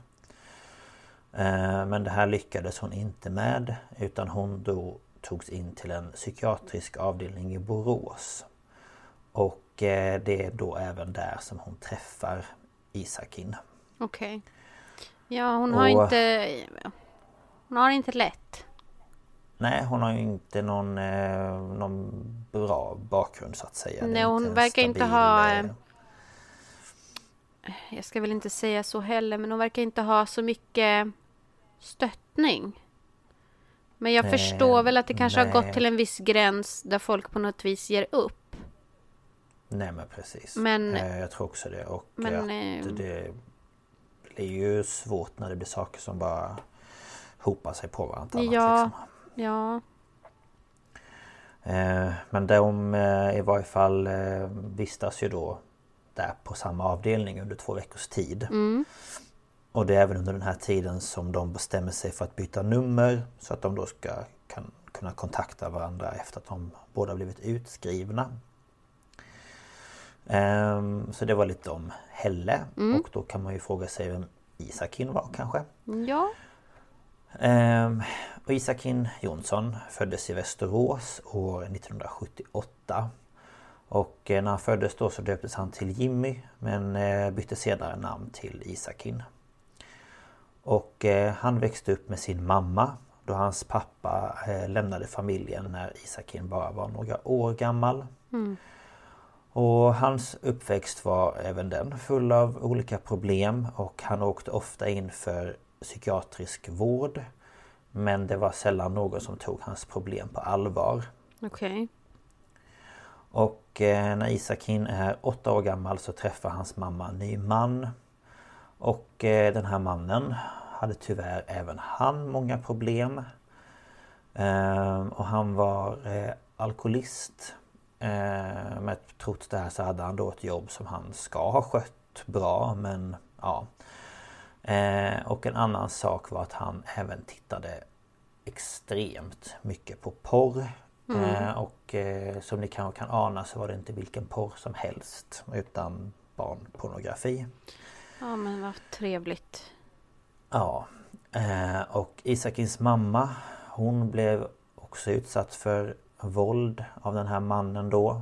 Eh, Men det här lyckades hon inte med utan hon då togs in till en psykiatrisk avdelning i Borås. Och eh, det är då även där som hon träffar Isakin. Okej. Ja, hon har Och- inte... Hon har inte lätt. Nej hon har ju inte någon, eh, någon bra bakgrund så att säga. Nej, hon en verkar inte stabil, ha, eh, Jag ska väl inte säga så heller, men hon verkar inte ha så mycket stöttning. Men jag Eh, förstår väl att det kanske har nej. gått till en viss gräns där folk på något vis ger upp. Nej men precis. Men- Eh, Jag tror också det. Och Men, att eh, det, det är ju svårt när det blir saker som bara hopar sig på varandra. Ja, Liksom. ja. Eh, Men de eh, i varje fall eh, vistas ju då där på samma avdelning under två veckors tid. Och det är även under den här tiden som de bestämmer sig för att byta nummer så att de då ska kan, kunna kontakta varandra efter att de båda blivit utskrivna. Ehm, Så det var lite om Helle och då kan man ju fråga sig vem Isakin var kanske. Ja, Ehm, och Isakin Jonsson föddes i Västerås år 1978. Och eh, när han föddes då så döptes han till Jimmy men eh, bytte senare namn till Isakin. Och eh, han växte upp med sin mamma då hans pappa lämnade familjen när Isakin bara var några år gammal. Och hans uppväxt var även den full av olika problem och han åkte ofta in för psykiatrisk vård. Men det var sällan någon som tog hans problem på allvar. okej. Och eh, när Isakin är åtta år gammal så träffar hans mamma en ny man. Och eh, den här mannen hade tyvärr även han många problem. Ehm, och han var eh, alkoholist. Ehm, men trots det här så hade han då ett jobb som han ska ha skött bra men ja. Eh, och en annan sak var att han även tittade extremt mycket på porr. Eh, och eh, som ni kanske kan ana så var det inte vilken porr som helst utan barnpornografi. Ja, men vad trevligt. Ja. Eh, och Isakins mamma hon blev också utsatt för våld av den här mannen då.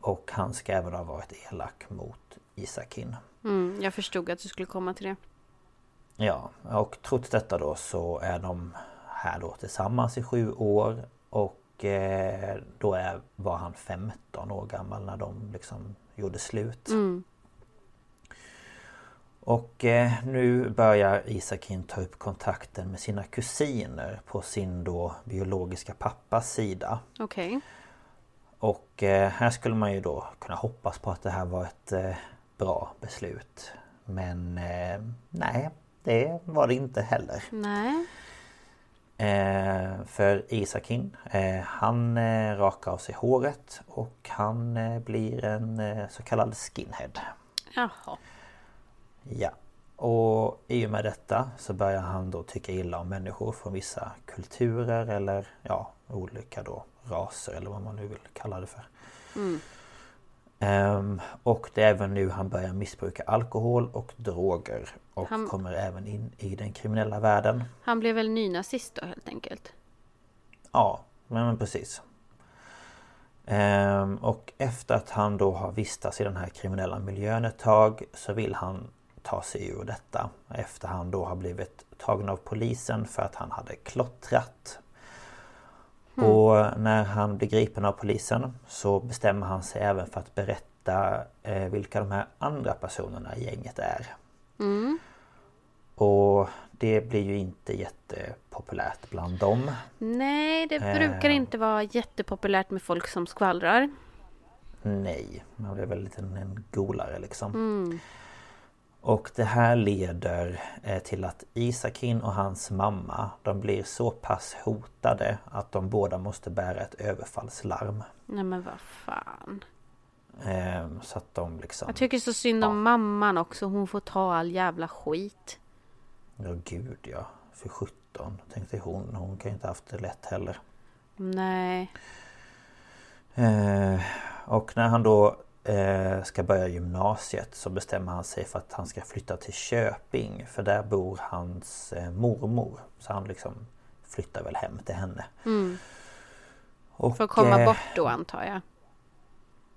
Och han ska även ha varit elak mot Isakin. Mm, jag förstod att du skulle komma till det. Ja, och trots detta då så är de här då tillsammans i sju år och eh, då är, var han 15 år gammal när de liksom gjorde slut. Och eh, nu börjar Isakin ta upp kontakten med sina kusiner på sin då biologiska pappas sida. Okej. Och eh, här skulle man ju då kunna hoppas på att det här var ett eh, bra beslut. Men eh, nej, det var det inte heller. Nej. Eh, för Isakin, eh, han rakar av sig håret och han blir en så kallad skinhead. Jaha. Ja. Och i och med detta så börjar han då tycka illa om människor från vissa kulturer eller ja, olika då raser eller vad man nu vill kalla det för. Ehm, och det är även nu han börjar missbruka alkohol och droger och Han- kommer även in i den kriminella världen. Han blev väl nynazist då helt enkelt. Ja, men precis. Ehm, och efter att han då har vistats i den här kriminella miljön ett tag så vill han ta sig ur detta. Efter han då har blivit tagen av polisen för att han hade klottrat. Och när han blir gripen av polisen så bestämmer han sig även för att berätta eh, vilka de här andra personerna i gänget är. Och det blir ju inte jättepopulärt bland dem. Nej, det brukar Eh. inte vara jättepopulärt med folk som skvallrar. Nej, man blir väl lite en golare liksom. Mm. Och det här leder eh, till att Isakin och hans mamma de blir så pass hotade att de båda måste bära ett överfallslarm. Nej men vad fan. Eh, Så att de liksom... Jag tycker så synd om mamman också. Hon får ta all jävla skit. Ja gud ja. För 17 tänkte hon. Hon kan ju inte haft det lätt heller. Nej. Eh, och när han då ska börja gymnasiet så bestämmer han sig för att han ska flytta till Köping. För där bor hans eh, mormor. Så han liksom flyttar väl hem till henne. Och, För att komma eh, bort då antar jag.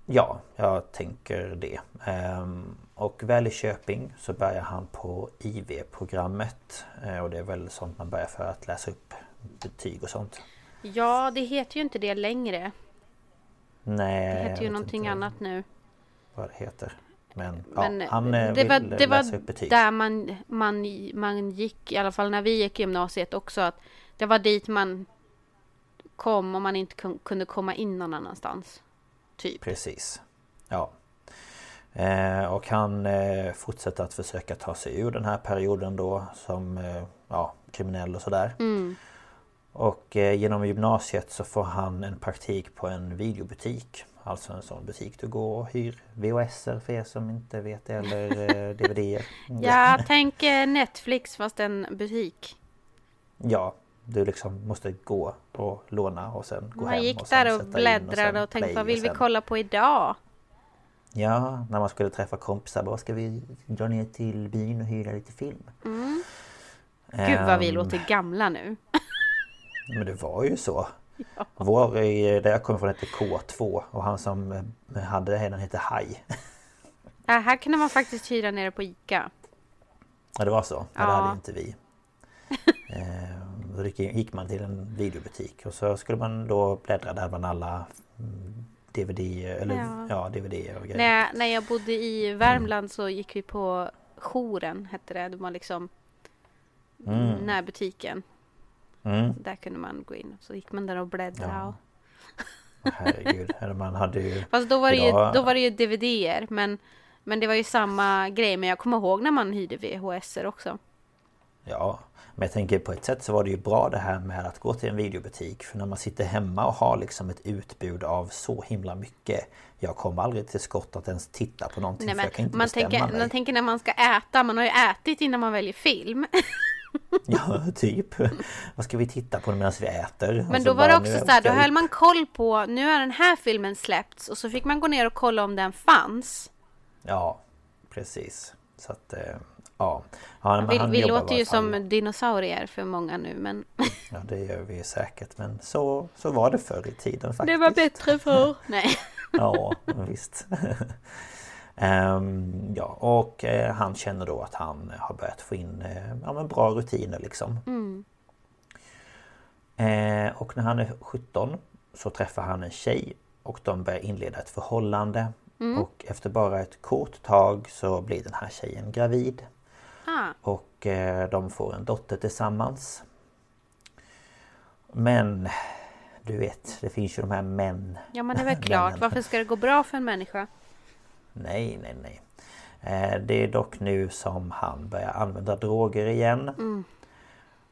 Ja, jag tänker det. Ehm, och väl i Köping så börjar han på IV-programmet. Eh, och det är väl sånt man börjar för att läsa upp betyg och sånt. Ja, det heter ju inte det längre. Nej, Det heter ju någonting inte annat nu. Vad det heter. Men, Men ja, han eh, det var, vill det var läsa upp betyg. där man, man, man gick, i alla fall när vi gick gymnasiet också, att det var dit man kom om man inte kun- kunde komma in någon annanstans. Typ. Precis. Ja. Eh, och han eh, fortsätter att försöka ta sig ur den här perioden då som eh, ja, kriminell och sådär. Mm. Och eh, genom gymnasiet så får han en praktik på en videobutik. Alltså en sån butik du går och hyr VHSer för er som inte vet det eller eh, DVDer. Ja, tänk eh, Netflix fast en butik. Ja, du liksom måste gå och låna och sen gå hem Man gick och sen där och bläddrade sen och tänkte vad vill och vi sen- kolla på idag? Ja, när man skulle träffa kompisar. Bara ska vi dra ner till byn och hyra lite film? Gud vad vi Ehm, låter gamla nu. Men det var ju så. Vår, eh, där jag kommer från hette K2 och han som eh, hade den hette Haj. Ja, här kunde man faktiskt hyra nere på Ica. Ja det var så. Ja. Det Ja. hade inte vi. Ehm, Då gick- man till en videobutik och så skulle man då bläddra där bland alla mm, DVD eller Ja. ja, DVD och grejer. När jag, när jag bodde i Värmland så gick vi på Jouren, hette det. Det var liksom närbutiken. Mm. Där kunde man gå in. Så gick man där och bläddrade. Ja. Och... Herregud, man hade ju... Fast då var, ju, då var det ju DVD-er. Men, men det var ju samma grej. Men jag kommer ihåg när man hyrde VHS-er också. Ja, men jag tänker på ett sätt så var det ju bra det här med att gå till en videobutik. För när man sitter hemma och har liksom ett utbud av så himla mycket. Jag kommer aldrig till skott att ens titta på någonting Nej, för jag kan men inte man, tänker, mig. man tänker när man ska äta. Man har ju ätit innan man väljer film. Ja, typ. Vad ska vi titta på medan vi äter? Men Och så då var det också så här, då höll man koll på, nu har den här filmen släppts och så fick man gå ner och kolla om den fanns. Ja, precis. Så att, eh, ja. ja Vi, han vi låter ju som dinosaurier för många nu men Ja, det gör vi säkert. Men så, så var det förr i tiden faktiskt. det var bättre förr. Nej. Ja, visst. Ehm, ja, och eh, han känner då att han har börjat få in eh, ja, bra rutiner liksom. Eh, och när han är 17 så träffar han en tjej och de börjar inleda ett förhållande. Och efter bara ett kort tag så blir den här tjejen gravid. Ah, Och de får en dotter tillsammans. Men du vet, det finns ju de här män. ja men det är väl klart. Varför ska det gå bra för en människa? Nej, nej, nej. Eh, Det är dock nu som han börjar använda droger igen.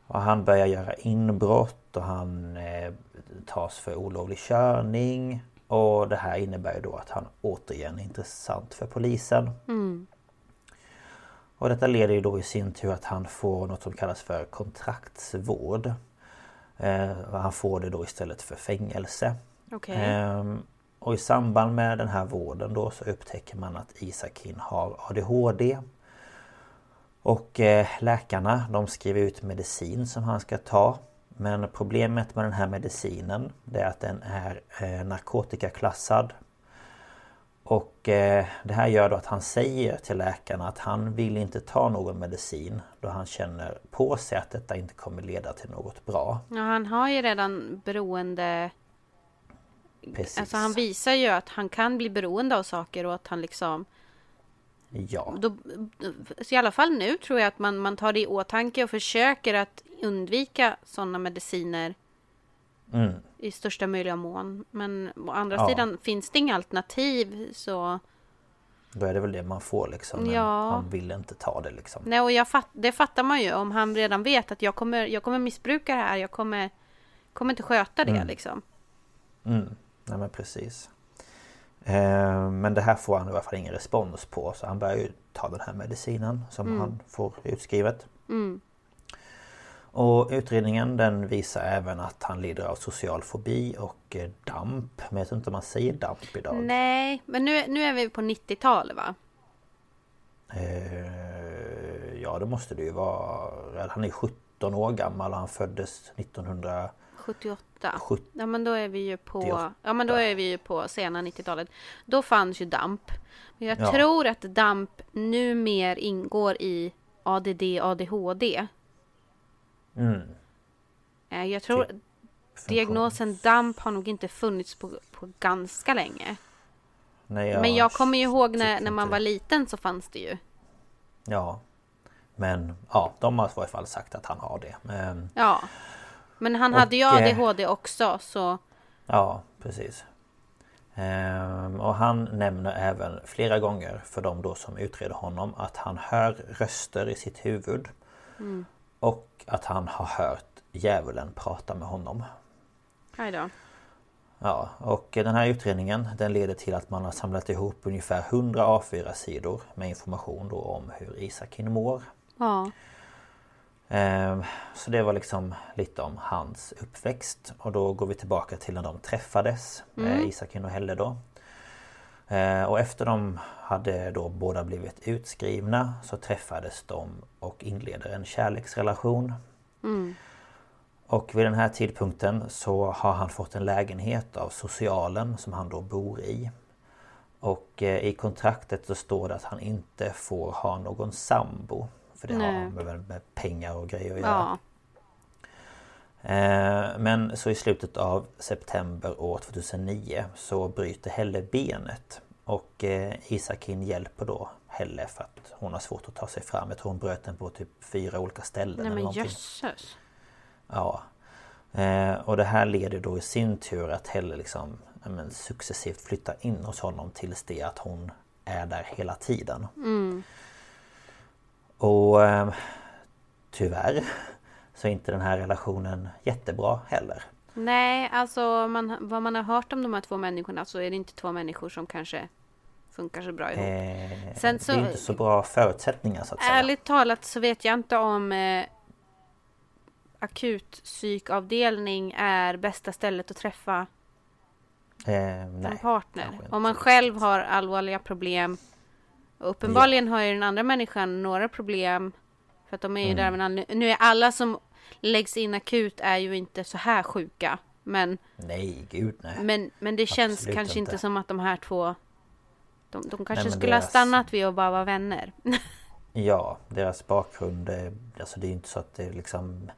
Och han börjar göra inbrott och han eh, tas för olovlig körning. Och det här innebär ju då att han återigen är intressant för polisen. Och detta leder ju då i sin tur att han får något som kallas för kontraktsvård. Eh, han får det då istället för fängelse. Okej. Ehm, och i samband med den här vården då så upptäcker man att Isakin har ADHD. Och eh, läkarna de skriver ut medicin som han ska ta. Men problemet med den här medicinen det är att den är eh, narkotikaklassad. Och eh, det här gör då att han säger till läkarna att han vill inte ta någon medicin då han känner på sig att detta inte kommer leda till något bra. Ja, han har ju redan beroende... Precis. Alltså han visar ju att han kan bli beroende av saker och att han liksom... Ja. Då, så I alla fall nu tror jag att man, man tar det i åtanke och försöker att undvika sådana mediciner Mm. i största möjliga mån. Men å andra Ja. sidan finns det inga alternativ så... Då är det väl det man får liksom. Men Ja. han vill inte ta det liksom. Nej, och jag fatt, det fattar man ju om han redan vet att jag kommer, jag kommer missbruka det här. Jag kommer, kommer inte sköta det Mm. liksom. Mm. Nej men precis. Eh, men det här får han i alla fall ingen respons på. Så han börjar ju ta den här medicinen som han får utskrivet. Mm. Och utredningen den visar även att han lider av social fobi och eh, DAMP. Men jag vet inte om man säger DAMP idag. Nej, men nu, nu är vi på 90-talet va? Eh, ja det måste det ju vara. Han är 17 år gammal och han föddes 1900... 78. 70. Ja men då är vi ju på, 78. ja men då är vi ju på sena 90-talet. Då fanns ju DAMP. Men jag Ja. tror att DAMP mer ingår i ADD, ADHD. Mm. Eh, Jag tror Typ diagnosen DAMP har nog inte funnits på, på ganska länge. Nej, Men jag kommer ju ihåg när, när man var liten så fanns det ju. Ja. Men ja, de har i alla fall sagt att han har det. Men, Ja. Men han Och, hade ju eh, ADHD också så... ja, precis. Ehm, och han nämner även flera gånger för de då som utreder honom att han hör röster i sitt huvud. Och att han har hört djävulen prata med honom. Aj då. Ja, och den här utredningen den leder till att man har samlat ihop ungefär 100 A4-sidor med information då om hur Isakin mår. Ja. Ehm, Så det var liksom lite om hans uppväxt och då går vi tillbaka till när de träffades, mm. Isakin och Helle då. Eh, Och efter de hade då båda blivit utskrivna så träffades de och inleder en kärleksrelation. Och vid den här tidpunkten så har han fått en lägenhet av socialen som han då bor i. Och eh, i kontraktet så står det att han inte får ha någon sambo. För det Nej. har med, med pengar och grejer att göra. Ja. Eh, Men så i slutet av september år 2009 så bryter Helle benet. Och eh, Isakin hjälper då Helle för att hon har svårt att ta sig fram. Jag tror hon bröt den på typ fyra olika ställen. Nej eller men jösses. Ja. Eh, och det här leder då i sin tur att Helle liksom men, successivt flyttar in hos honom tills det att hon är där hela tiden. Och eh, tyvärr så är inte den här relationen jättebra heller. Nej, alltså man, vad man har hört om de här två människorna så är det inte två människor som kanske funkar så bra ihop. Eh, Sen så- Det är inte så bra förutsättningar så att säga. Ärligt talat så vet jag inte om eh, akutpsykavdelning är bästa stället att träffa Eh, en nej, partner. Om man själv har allvarliga problem. Och uppenbarligen har ju den andra människan några problem. För att de är ju Mm. där en anledning. Nu är alla som läggs in akut är ju inte så här sjuka. Men, Nej, gud nej. men, men det känns Absolut kanske inte. som att de här två... De, de kanske men skulle ha deras- stannat vid att bara vara vänner. Ja, deras bakgrund, alltså det är ju inte så att det liksom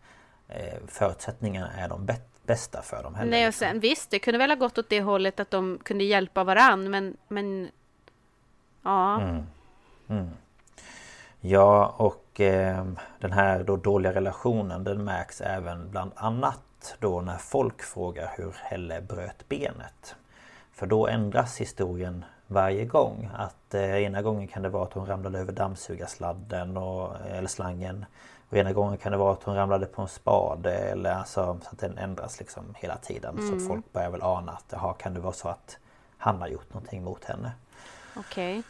eh, Förutsättningarna är de bästa för dem heller. Nej, och liksom. sen visst, det kunde väl ha gått åt det hållet att de kunde hjälpa varann, men... men ja, Mm. Ja och eh, den här då dåliga relationen den märks även bland annat då när folk frågar hur Helle bröt benet. För då ändras historien varje gång. Att eh, ena gången kan det vara att hon ramlade över dammsugarsladden och, eller slangen. Och ena gången kan det vara att hon ramlade på en spade eller alltså, så att den ändras liksom hela tiden. Så att folk börjar väl ana att jaha, kan det vara så att han har gjort någonting mot henne. Okej.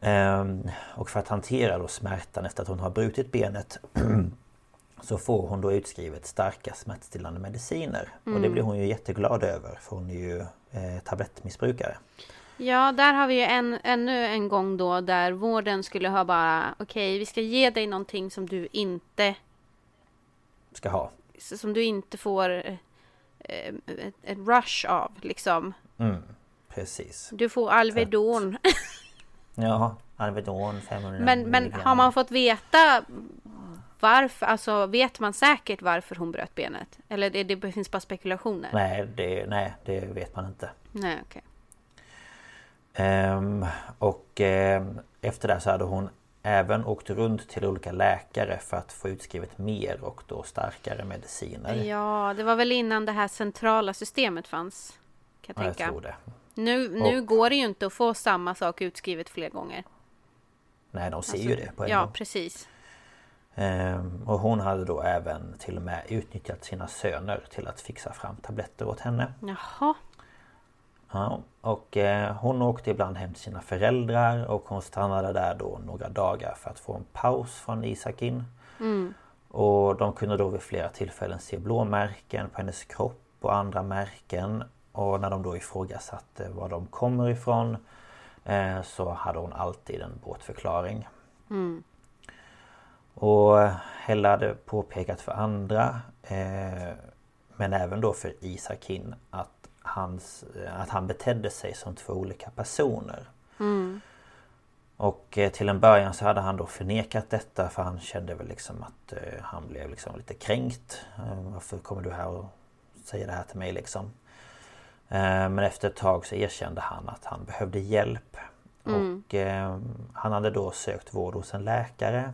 Ehm, och för att hantera då smärtan efter att hon har brutit benet så får hon då utskrivet starka smärtstillande mediciner. Och det blir hon ju jätteglad över för hon är ju eh, tablettmissbrukare. Ja, där har vi ju en, ännu en gång då där vården skulle ha bara okej, vi ska ge dig någonting som du inte Ska ha. som du inte får eh, ett, ett rush av liksom. Mm, precis. Du får Alvedon. Ja, Alvedon 500 men, men har man fått veta varför, alltså vet man säkert varför hon bröt benet? Eller det, det finns bara spekulationer? Nej det, nej, det vet man inte. Nej, okej. Ehm, och ehm, efter det så hade hon även åkt runt till olika läkare för att få utskrivet mer och då starkare mediciner. Ja, det var väl innan det här centrala systemet fanns. Kan jag Ja, jag tror det. Nu, nu Och- går det ju inte att få samma sak utskrivet fler gånger. Nej, de ser Alltså, ju det på en Ja, gång. precis. Ehm, och hon hade då även till och med utnyttjat sina söner till att fixa fram tabletter åt henne. Jaha. Ja, och eh, hon åkte ibland hem till sina föräldrar och hon stannade där då några dagar för att få en paus från Isakin. Och de kunde då vid flera tillfällen se blåmärken på hennes kropp och andra märken. Och när de då ifrågasatte var de kommer ifrån eh, så hade hon alltid en bortförklaring. Och Hella hade påpekat för andra eh, Men även då för Isakin att, hans, att han betedde sig som två olika personer. Och eh, till en början så hade han då förnekat detta för han kände väl liksom att eh, han blev liksom lite kränkt. Eh, varför kommer du här och säger det här till mig liksom? Eh, men efter ett tag så erkände han att han behövde hjälp. Och eh, han hade då sökt vård hos en läkare.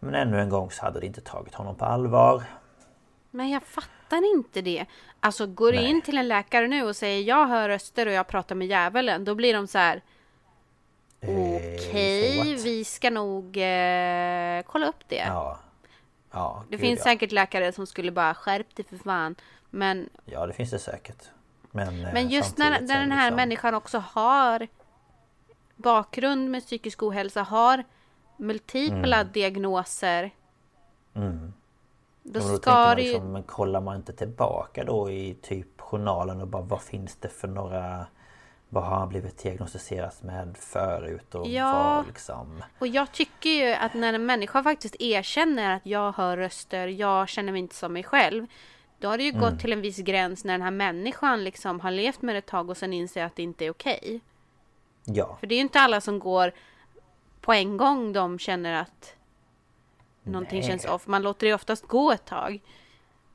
Men ännu en gång så hade det inte tagit honom på allvar. Men jag fattar inte det. Alltså går du in till en läkare nu och säger jag hör röster och jag pratar med djävulen. Då blir de så här. Eh, Okej, what? vi ska nog eh, kolla upp det. Ja. Ja, det gud, finns ja. säkert läkare som skulle bara skärp dig för fan. Men, Ja det finns det säkert. Men, eh, men just när, när den här liksom- människan också har bakgrund med psykisk ohälsa, har multipla diagnoser. Mm. Då Ja, då ska man ju... liksom, men kollar man inte tillbaka då i typ journalen och bara vad finns det för några Vad har han blivit diagnostiserat med förut och Ja. vad liksom Och jag tycker ju att när en människa faktiskt erkänner att jag hör röster, jag känner mig inte som mig själv. Då har det ju Mm. gått till en viss gräns när den här människan liksom har levt med det ett tag och sen inser att det inte är okej. Ja, För det är ju inte alla som går på en gång de känner att någonting Nej. känns off. Man låter det oftast gå ett tag.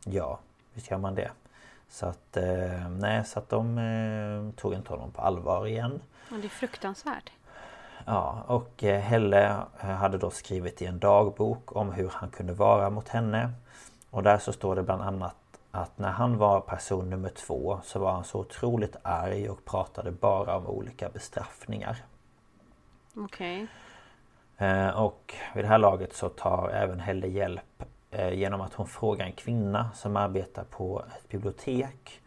ja visst gör man det Så att eh, nej så att de eh, tog inte honom på allvar igen Och det är fruktansvärt. Ja och eh, Helle eh, hade då skrivit i en dagbok om hur han kunde vara mot henne Och där så står det bland annat att när han var person nummer två så var han så otroligt arg och pratade bara om olika bestraffningar. Okej. Eh, Och vid det här laget så tar även Helle hjälp eh, genom att hon frågar en kvinna som arbetar på ett bibliotek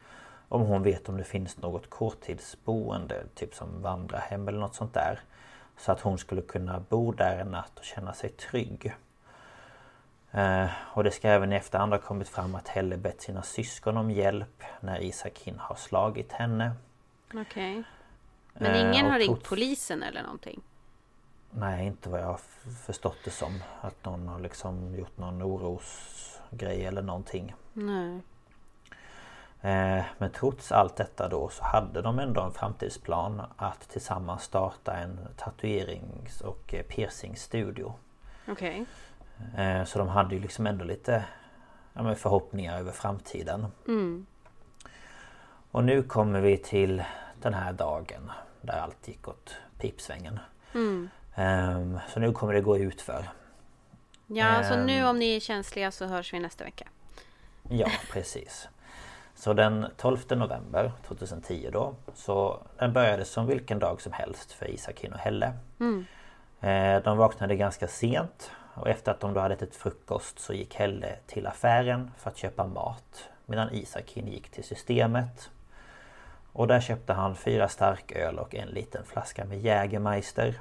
om hon vet om det finns något korttidsboende, typ som vandrarhem eller något sånt där. Så att hon skulle kunna bo där en natt och känna sig trygg. Eh, Och det ska även i efterhand ha kommit fram att Helle bett sina syskon om hjälp när Isakin har slagit henne. Okej. Men Eh, ingen och har ringt polisen eller någonting? Nej, inte vad jag har förstått det som. Att någon har liksom gjort någon orosgrej eller någonting. Nej. Eh, Men trots allt detta då så hade de ändå en framtidsplan att tillsammans starta en tatuerings och eh, piercingstudio. Okej. Eh, Så de hade ju liksom ändå lite ja, förhoppningar över framtiden. Mm. Och nu kommer vi till den här dagen där allt gick åt pipsvängen. Mm. Eh, Så nu kommer det gå ut för. Ja, så nu Ehm. om ni är känsliga så hörs vi nästa vecka. Ja, precis. Så den 12 november 2010 då Så den började som vilken dag som helst för Isakin och Helle Eh, De vaknade ganska sent och efter att de då hade ätit frukost så gick Helle till affären för att köpa mat Medan Isakin gick till systemet Och där köpte han fyra starköl och en liten flaska med Jägermeister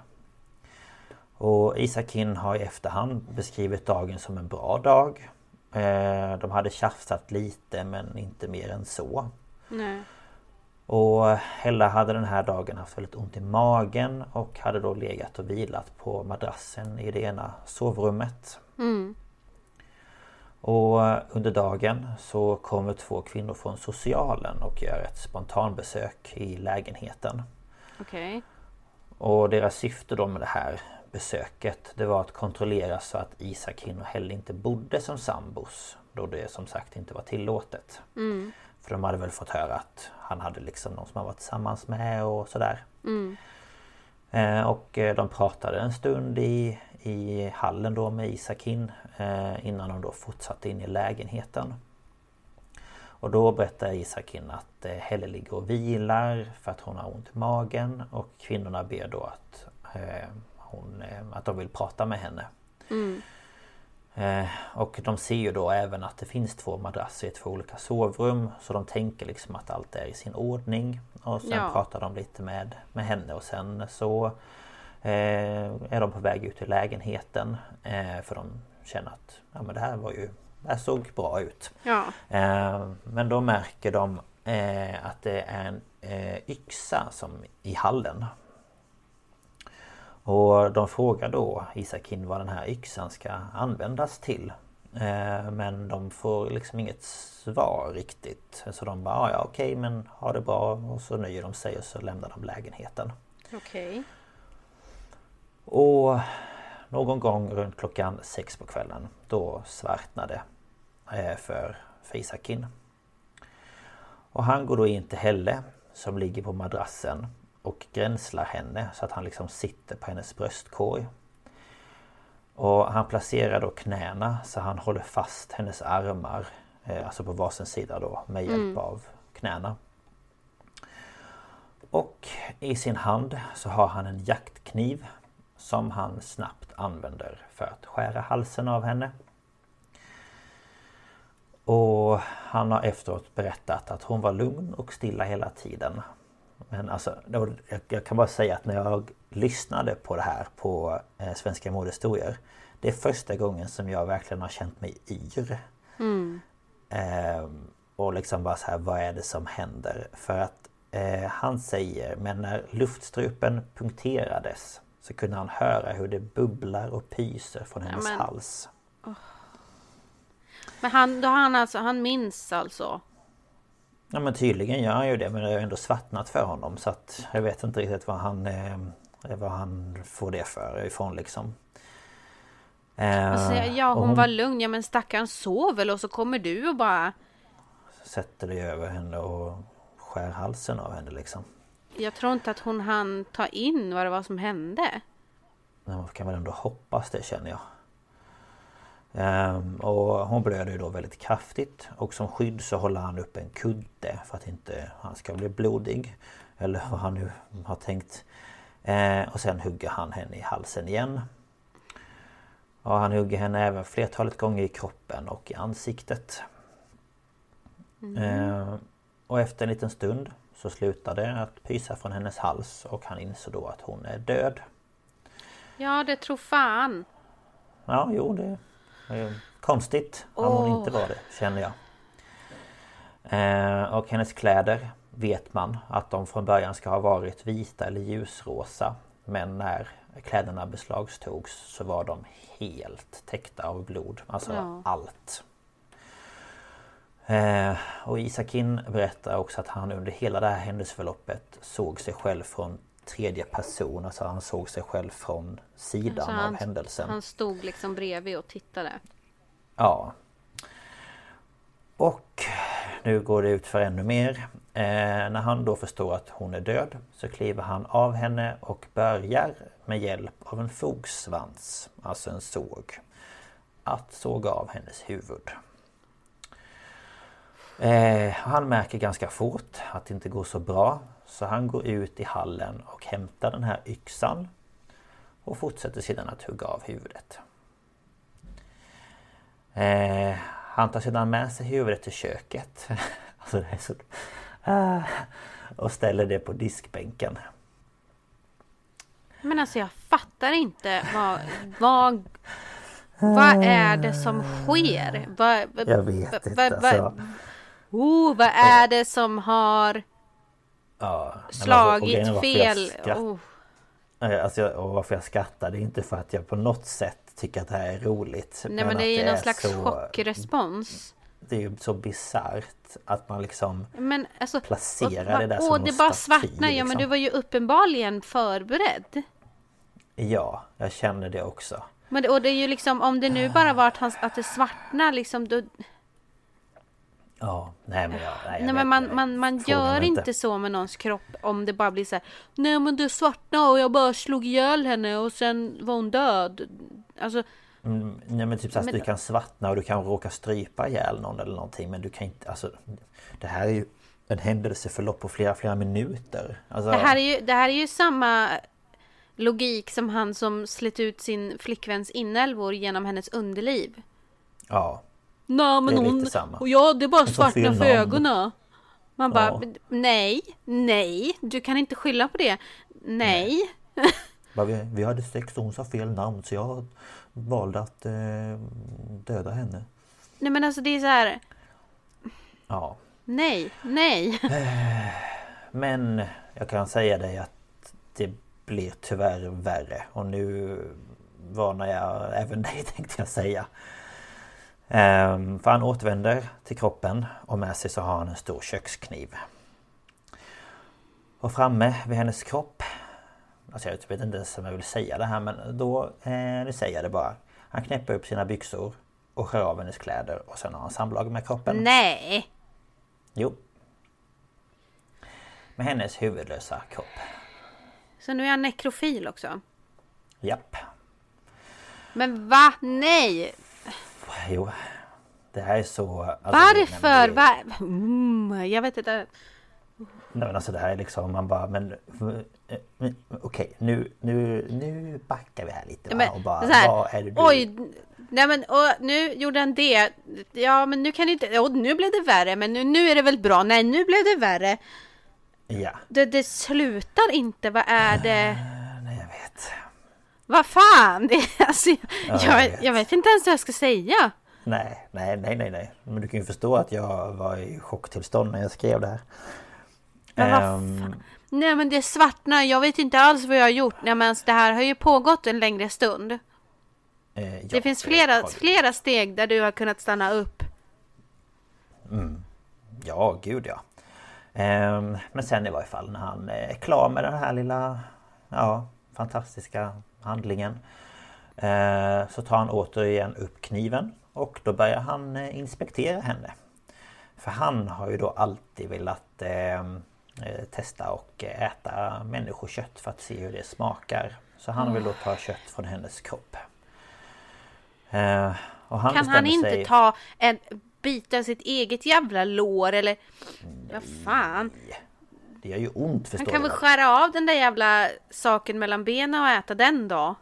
och Isakin har i efterhand beskrivit dagen som en bra dag eh, de hade tjafsat lite men inte mer än så. Nej. Och Hella hade den här dagen haft väldigt ont i magen och hade då legat och vilat på madrassen i det ena sovrummet. Mm. Och under dagen så kommer två kvinnor från socialen och gör ett spontanbesök i lägenheten. Okej. Och deras syfte då med det här besöket det var att kontrollera så att Isakin och Helle inte bodde som sambos. Då det som sagt inte var tillåtet. Mm. För de hade väl fått höra att han hade liksom någon som han var tillsammans med och sådär. Mm. Eh, och eh, de pratade en stund i, i hallen då med Isakin eh, innan de då fortsatte in i lägenheten. Och då berättar Isakin att eh, Helle ligger och vilar för att hon har ont i magen och kvinnorna ber då att, eh, hon, eh, att de vill prata med henne. Mm. Eh, och de ser ju då även att det finns två madrasser i två olika sovrum så de tänker liksom att allt är i sin ordning. Och sen Ja. pratar de lite med, med henne och sen så eh, är de på väg ut i lägenheten. Eh, för de känner att ja, men det här var ju det här såg bra ut. Ja. Eh, men då märker de eh, att det är en eh, yxa som i hallen. Och de frågar då Isakin vad den här yxan ska användas till. Eh, men de får liksom inget svar riktigt. Så de bara "Ah, ja okej men ha det bra och så nöjer de sig och så lämnar de lägenheten. Okej. Och någon gång runt klockan sex på kvällen då svartnade eh, för, för Isakin. Och han går då in till Helle som ligger på madrassen och gränslar henne så att han liksom sitter på hennes bröstkorg. Och han placerar då knäna så han håller fast hennes armar eh, Alltså på varsin sida då med hjälp av knäna. Och i sin hand så har han en jaktkniv som han snabbt använder för att skära halsen av henne. Och han har efteråt berättat att hon var lugn och stilla hela tiden. Men alltså, då- jag, jag kan bara säga att när jag lyssnade på det här på eh, Svenska mordhistorier Det är första gången som jag verkligen har känt mig yr. Ehm, och liksom bara så här, vad är det som händer? För att eh, han säger, men när luftstrupen punkterades så kunde han höra hur det bubblar och pyser från hennes men- hals. Men han, då han alltså, han minns alltså? Ja men tydligen gör han ju det men det har ändå svartnat för honom så att jag vet inte riktigt vad han eh, vad han får det för ifrån liksom. Eh, säger, ja och hon var lugn, ja men stackaren sov väl och så kommer du och bara sätter dig över henne och skär halsen av henne liksom. Jag tror inte att hon hann ta in vad det var som hände. Men man kan väl ändå hoppas det känner jag. Ehm, och hon blöder ju då väldigt kraftigt och som skydd så håller han upp en kudde för att inte han ska bli blodig. Eller vad han nu har tänkt. Ehm, och sen hugger han henne i halsen igen. Och han hugger henne även flertalet gånger i kroppen och i ansiktet. Ehm, och efter en liten stund så slutar det att pysa från hennes hals och han inser då att hon är död. Ja, det tror fan. Ja, jo det konstigt om hon Åh. inte var det, känner jag. Eh, och hennes kläder vet man att de från början ska ha varit vita eller ljusrosa. Men när kläderna beslagtogs så var de helt täckta av blod. Alltså Ja. allt. Eh, och Isakin berättar också att han under hela det här händelseförloppet såg sig själv från tredje person. Alltså han såg sig själv från sidan Så av han, händelsen. han stod liksom bredvid och tittade. Ja. Och nu går det ut för ännu mer. Eh, när han då förstår att hon är död så kliver han av henne och börjar med hjälp av en fogsvans, alltså en såg, att såga av hennes huvud. Eh, han märker ganska fort att det inte går så bra så han går ut i hallen och hämtar den här yxan och fortsätter sedan att hugga av huvudet. Eh, han tar sedan med sig huvudet till köket. alltså det är så... Ah, och ställer det på diskbänken. Men alltså jag fattar inte vad... vad Vad är det som sker? Vad, Jag vet inte, vad- alltså. oh, vad är det som har Ja, alltså, och slagit jag fel? Oh. Alltså, jag- och varför jag skrattar det är inte för att jag på något sätt tycker att det här är roligt. Nej men det är ju någon är slags så- chockrespons. Det är ju så bisarrt att man liksom Men alltså... placerar och- det där Åh, som det någon bara svartnar. Ja men liksom. du var ju uppenbarligen förberedd. Ja, jag känner det också. Men det, och det är ju liksom om det nu bara var att, han, att det svartnar liksom då, Ja, nej men jag... Nej, Nej men man, man, man gör inte så med någons kropp om det bara blir så här. Nej men det svartnade och jag bara slog ihjäl henne och sen var hon död. Alltså Mm, nej men typ så att Men- du kan svartna och du kan råka strypa ihjäl någon eller någonting men du kan inte... Alltså, det här är ju en händelseförlopp på flera, flera minuter. Alltså, det här är ju, det här är ju samma logik som han som slet ut sin flickväns inälvor genom hennes underliv. Ja, Nej men Det är lite hon, samma. och ja det bara får svartnar fel för ögonen. Man bara, Ja. nej, nej, du kan inte skylla på det. Nej. bara vi, vi hade sex och hon sa fel namn så jag valde att eh, döda henne. Nej men alltså det är så här, Ja, nej, nej. Men jag kan säga dig att det blir tyvärr värre och nu varnar jag även dig tänkte jag säga. Ehm, för han återvänder till kroppen och med sig så har han en stor kökskniv. Och framme vid hennes kropp Alltså jag vet inte ens om jag vill säga det här men då, eh, nu säger jag det bara. Han knäpper upp sina byxor och skär av hennes kläder och sen har han samlag med kroppen. Nej. Jo. Med hennes huvudlösa kropp. Så nu är han nekrofil också. Japp. Men va? Nej! Jo. Det här är så... Alltså, Varför? Nej, men, det, Va? Mm, jag vet inte. nej, men alltså det här är liksom man bara men... men, Okej nu, nu, nu backar vi här lite va? Men, och bara så här, vad är det du... Oj! Nej men och, nu gjorde han det. Ja men nu kan det inte... Och nu blev det värre. Men nu, nu är det väl bra. Nej nu blev det värre. Ja, Det, det slutar inte. Vad är det? Vad fan? Det, alltså, jag, jag jag, vet. jag vet inte ens vad jag ska säga. Nej, nej, nej, nej, nej. Men du kan ju förstå att jag var i chocktillstånd när jag skrev det här. Men Ehm, Nej men det svartnar. Jag vet inte alls vad jag har gjort. Nej men det här har ju pågått en längre stund. eh, ja, Det finns flera, flera steg där du har kunnat stanna upp. Ja, gud ja. Ehm, men sen i varje fall när han är klar med den här lilla ja, fantastiska handlingen eh, så tar han återigen upp kniven och då börjar han eh, inspektera henne. För han har ju då alltid velat eh, testa och äta människokött för att se hur det smakar. Så han vill då ta kött från hennes kropp. Och han Kan han inte sig... ta en bit av sitt eget jävla lår eller... Vad fan? Det gör ju ont Han förstår kan du väl väl? skära av den där jävla saken mellan benen och äta den då?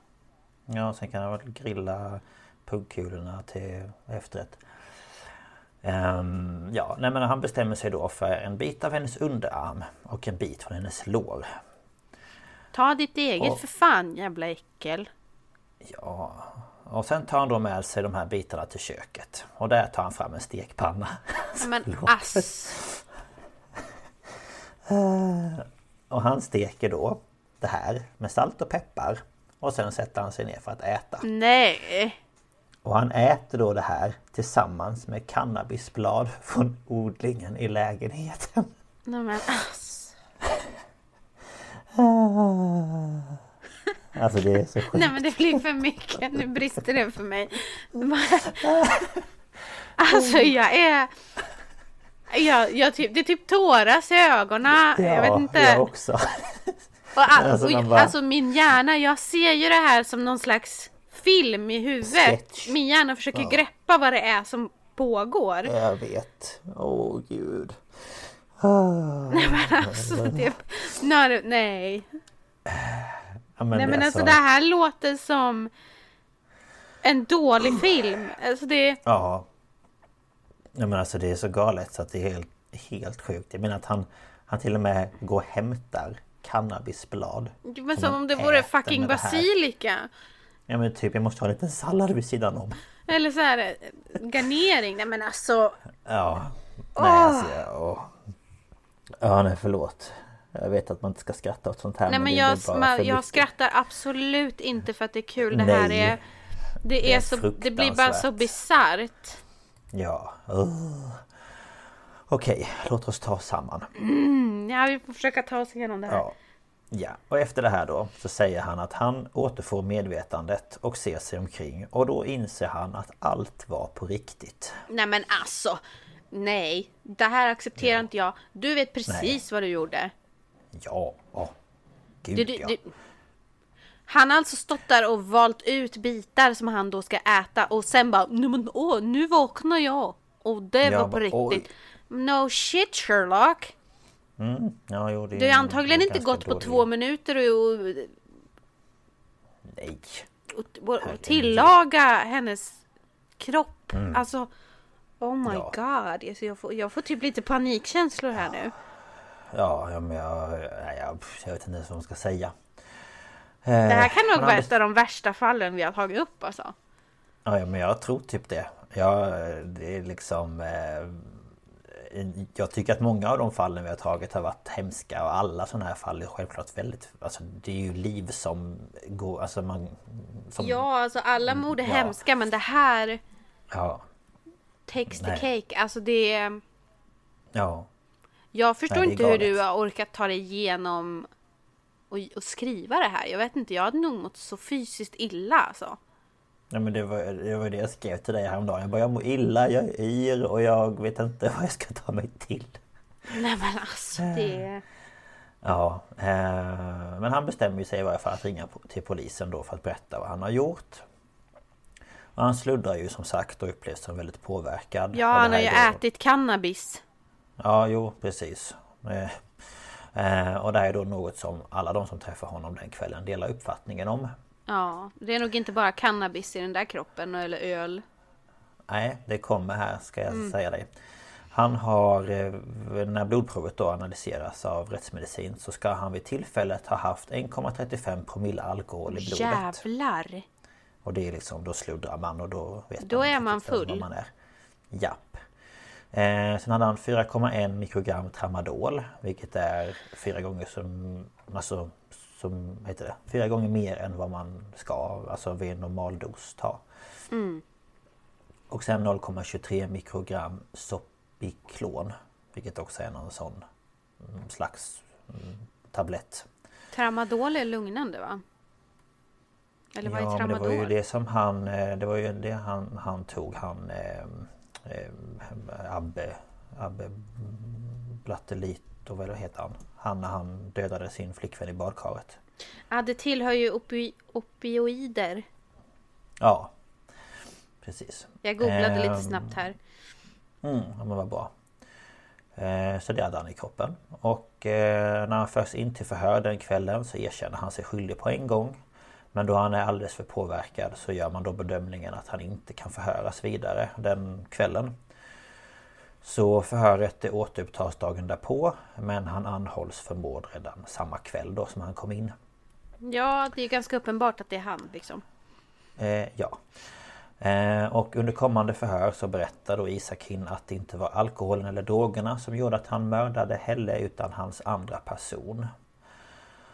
Ja, sen kan han väl grilla puggkulorna till efterrätt. Ehm, ja, nej men han bestämmer sig då för en bit av hennes underarm och en bit från hennes lår. Ta ditt eget Ja. för fan jävla äckel. Ja, och sen tar han då med sig de här bitarna till köket. Och där tar han fram en stekpanna. Men ass. Och han steker då det här med salt och peppar. Och sen sätter han sig ner för att äta. Nej. Och han äter då det här tillsammans med cannabisblad från odlingen i lägenheten. Nej men ass. Alltså det är så sjukt. Nej men det blir för mycket. Nu brister det för mig. Alltså jag är... Jag, jag typ, det är typ tåras i ögonen. jag vet inte. jag också. Och, all, Alltså, och, bara- alltså min hjärna, jag ser ju det här som någon slags film i huvudet. Sketch. Min hjärna försöker greppa vad det är som pågår. Jag vet. Åh gud. Alltså, det, nej, nej. Ja, men nej men alltså så- det här låter som en dålig film. Alltså det... Ja. Nej men alltså det är så galet så att det är helt, helt sjukt. Jag menar att han, han till och med går och hämtar cannabisblad. Men Som om det vore fucking det här. basilika. Ja men typ jag måste ha lite sallad vid sidan om. Eller så här eh, garnering. Nej men alltså. Ja. Nej alltså jag... Ja nej förlåt. Jag vet att man inte ska skratta åt sånt här. Nej men, det jag, jag mycket. skrattar absolut inte för att det är kul. Det här Nej. är... Det, Det är, är så, det blir bara så bisarrt. Ja. Uh. Okej, låt oss ta oss samman. Ja, vi får försöka ta oss igenom det här. Ja. Ja, och efter det här då så säger han att han återfår medvetandet och ser sig omkring och då inser han att allt var på riktigt. Nej men alltså. Nej, det här accepterar inte jag. Du vet precis vad du gjorde. Ja, åh. Gud Du, du, ja. du. Han har alltså stått där och valt ut bitar som han då ska äta och sen bara Nej men åh, nu vaknar jag. Och det Ja, var på men, oj. riktigt. No shit Sherlock. Mm, ja, jo, det Du har är antagligen en inte gått på dålig- två minuter och, Nej. och, och, och tillaga hennes kropp. Alltså Oh my Mm. Ja. god. Alltså, jag, får, jag får typ lite panikkänslor här nu. Ja, ja men jag, jag, jag, jag vet inte ens vad man ska säga. Det här Eh, kan nog vara ett av de värsta fallen vi har tagit upp alltså. Ja, men jag tror typ det. Ja, det är liksom... Eh, jag tycker att många av de fallen vi har tagit har varit hemska och alla sådana här fall är självklart väldigt... Alltså det är ju liv som går... Alltså man... Som, Ja, alltså alla mord är ja. hemska men det här Ja. takes the Nej. cake. Alltså det. Ja. Jag förstår Nej, inte hur du har orkat ta dig igenom och, och skriva det här. Jag vet inte, jag hade nog mått så fysiskt illa alltså. Nej men det var, det var det jag skrev till dig häromdagen. Jag bara jag mår illa, jag är yr och jag vet inte vad jag ska ta mig till. Nej men alltså det... Ja, eh, men han bestämmer sig i varje fall att ringa till polisen då för att berätta vad han har gjort. Och han sluddrar ju som sagt och upplevs som väldigt påverkad. Ja, han har ju då- ätit cannabis. Ja, jo precis. Eh, eh, och det är då något som alla de som träffar honom den kvällen delar uppfattningen om. Ja, det är nog inte bara cannabis i den där kroppen eller öl. Nej, det kommer här ska jag säga dig. Han har, eh, när blodprovet då analyseras av rättsmedicin så ska han vid tillfället ha haft 1,35 promille alkohol i blodet. Jävlar! Och det är liksom, då sluddrar man och då vet Då man är man riktigt vad full. Man är. Japp. Eh, sen hade han 4,1 mikrogram tramadol Vilket är fyra gånger som, alltså, som heter det? Fyra gånger mer än vad man ska, alltså vid en normal dos ta. Mm. Och sen 0,23 mikrogram Sopiklon Vilket också är någon sån mm, slags mm, tablett. Tramadol är lugnande va? Eller vad är Ja, men det tramadol? var ju det som han, eh, det var ju det han, han tog han eh, eh, Abbe, Abbe Blattelit och vad heter han? Han när han dödade sin flickvän i badkaret. Ja, det tillhör ju opi opioider. Ja, precis. Jag googlade lite Ehm, snabbt här. Mm, ja, men vad bra. Eh, Så det hade han i kroppen. Och eh, när han förs in till förhör den kvällen så erkänner han sig skyldig på en gång. Men då han är alldeles för påverkad så gör man då bedömningen att han inte kan förhöras vidare den kvällen. Så förhöret det återupptas dagen därpå men han anhålls för mord redan samma kväll då som han kom in. Ja, det är ganska uppenbart att det är han liksom. Eh, ja. Eh, och under kommande förhör så berättar då Isakin att det inte var alkoholen eller drogerna som gjorde att han mördade Helle utan hans andra person.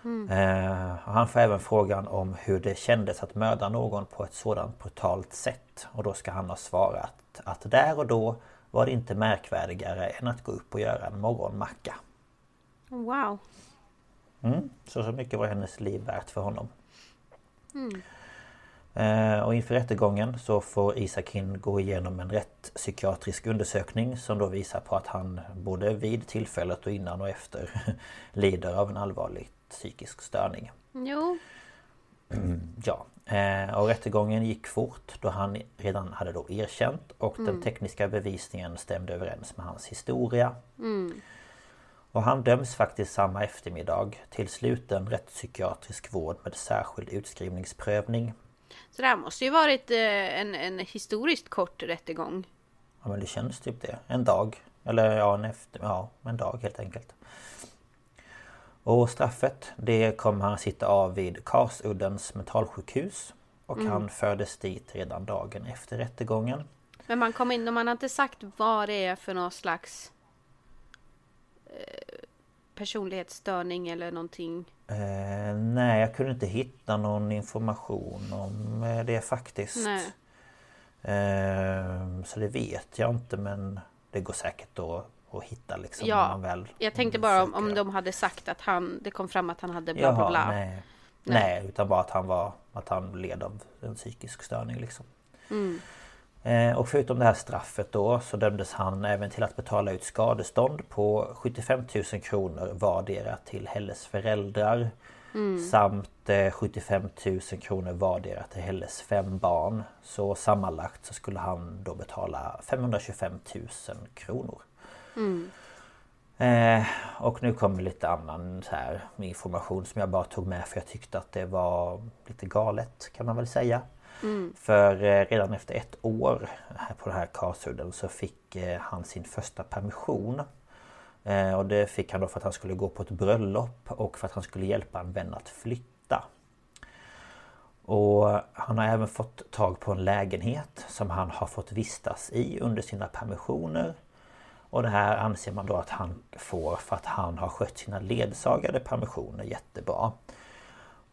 Eh, och han får även frågan om hur det kändes att mörda någon på ett sådant brutalt sätt. Och då ska han ha svarat att där och då var det inte märkvärdigare än att gå upp och göra en morgonmacka. Wow. Mm, så så mycket var hennes liv värt för honom. Eh, och inför rättegången så får Isakin gå igenom en rättspsykiatrisk undersökning som då visar på att han både vid tillfället och innan och efter lider av en allvarlig psykisk störning. Jo. Ja, eh, och rättegången gick fort då han redan hade då erkänt och den tekniska bevisningen stämde överens med hans historia. Och han döms faktiskt samma eftermiddag till sluten rättspsykiatrisk vård med särskild utskrivningsprövning. Så det här måste ju varit eh, en, en historiskt kort rättegång. Ja men det känns typ det. En dag. Eller ja, en efter, ja, en dag helt enkelt. Och straffet det kommer han sitta av vid Karsuddens mentalsjukhus. Och Mm. han fördes dit redan dagen efter rättegången. Men man kom in och man har inte sagt vad det är för någon slags eh, personlighetsstörning eller någonting. Eh, nej, jag kunde inte hitta någon information om eh, det faktiskt. Eh, så det vet jag inte men det går säkert då att hitta liksom Ja, man väl jag tänkte bara om, om de hade sagt att han, det kom fram att han hade bla Jaha, bla bla. Nej. nej. utan bara att han var Att han led av en psykisk störning liksom. Mm. Eh, och förutom det här straffet då så dömdes han även till att betala ut skadestånd på 75 000 kronor vardera till Helles föräldrar. Samt eh, 75 000 kronor vardera till Helles fem barn. Så sammanlagt så skulle han då betala 525 000 kronor. Eh, och nu kommer lite annan här information som jag bara tog med för jag tyckte att det var lite galet kan man väl säga. För eh, redan efter ett år här på den här Karsudden så fick eh, han sin första permission. Eh, och det fick han då för att han skulle gå på ett bröllop och för att han skulle hjälpa en vän att flytta. Och han har även fått tag på en lägenhet som han har fått vistas i under sina permissioner. Och det här anser man då att han får för att han har skött sina ledsagade permissioner jättebra.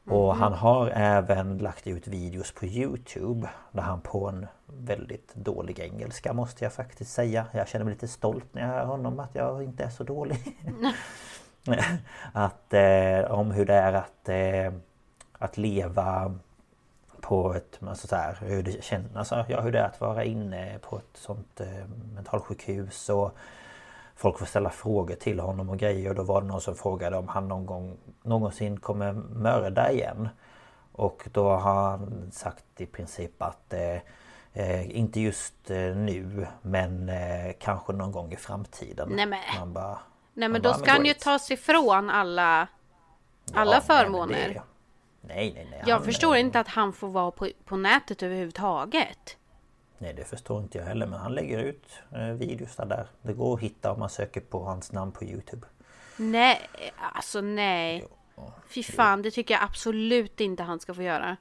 Och han har även lagt ut videos på Youtube Där han på en väldigt dålig engelska måste jag faktiskt säga. Jag känner mig lite stolt när jag hör honom att jag inte är så dålig. Att eh, om hur det är att eh, Att leva på ett, alltså så här, hur det känns, alltså, ja, hur det är att vara inne på ett sånt eh, mentalsjukhus och Folk får ställa frågor till honom och grejer och då var det någon som frågade om han någon gång någonsin kommer mörda igen. Och då har han sagt i princip att eh, eh, inte just eh, nu men eh, kanske någon gång i framtiden. Nej, men- Man bara, Nej men då bara, ska han ju great. ta sig ifrån alla, alla Ja, nej, förmåner. det- Nej nej nej. Jag han, förstår eh, inte att han får vara på, på nätet överhuvudtaget. Nej det förstår inte jag heller men han lägger ut eh, videos där. Det går att hitta om man söker på hans namn på Youtube. Nej, alltså nej. Fy fan, det tycker jag absolut inte han ska få göra.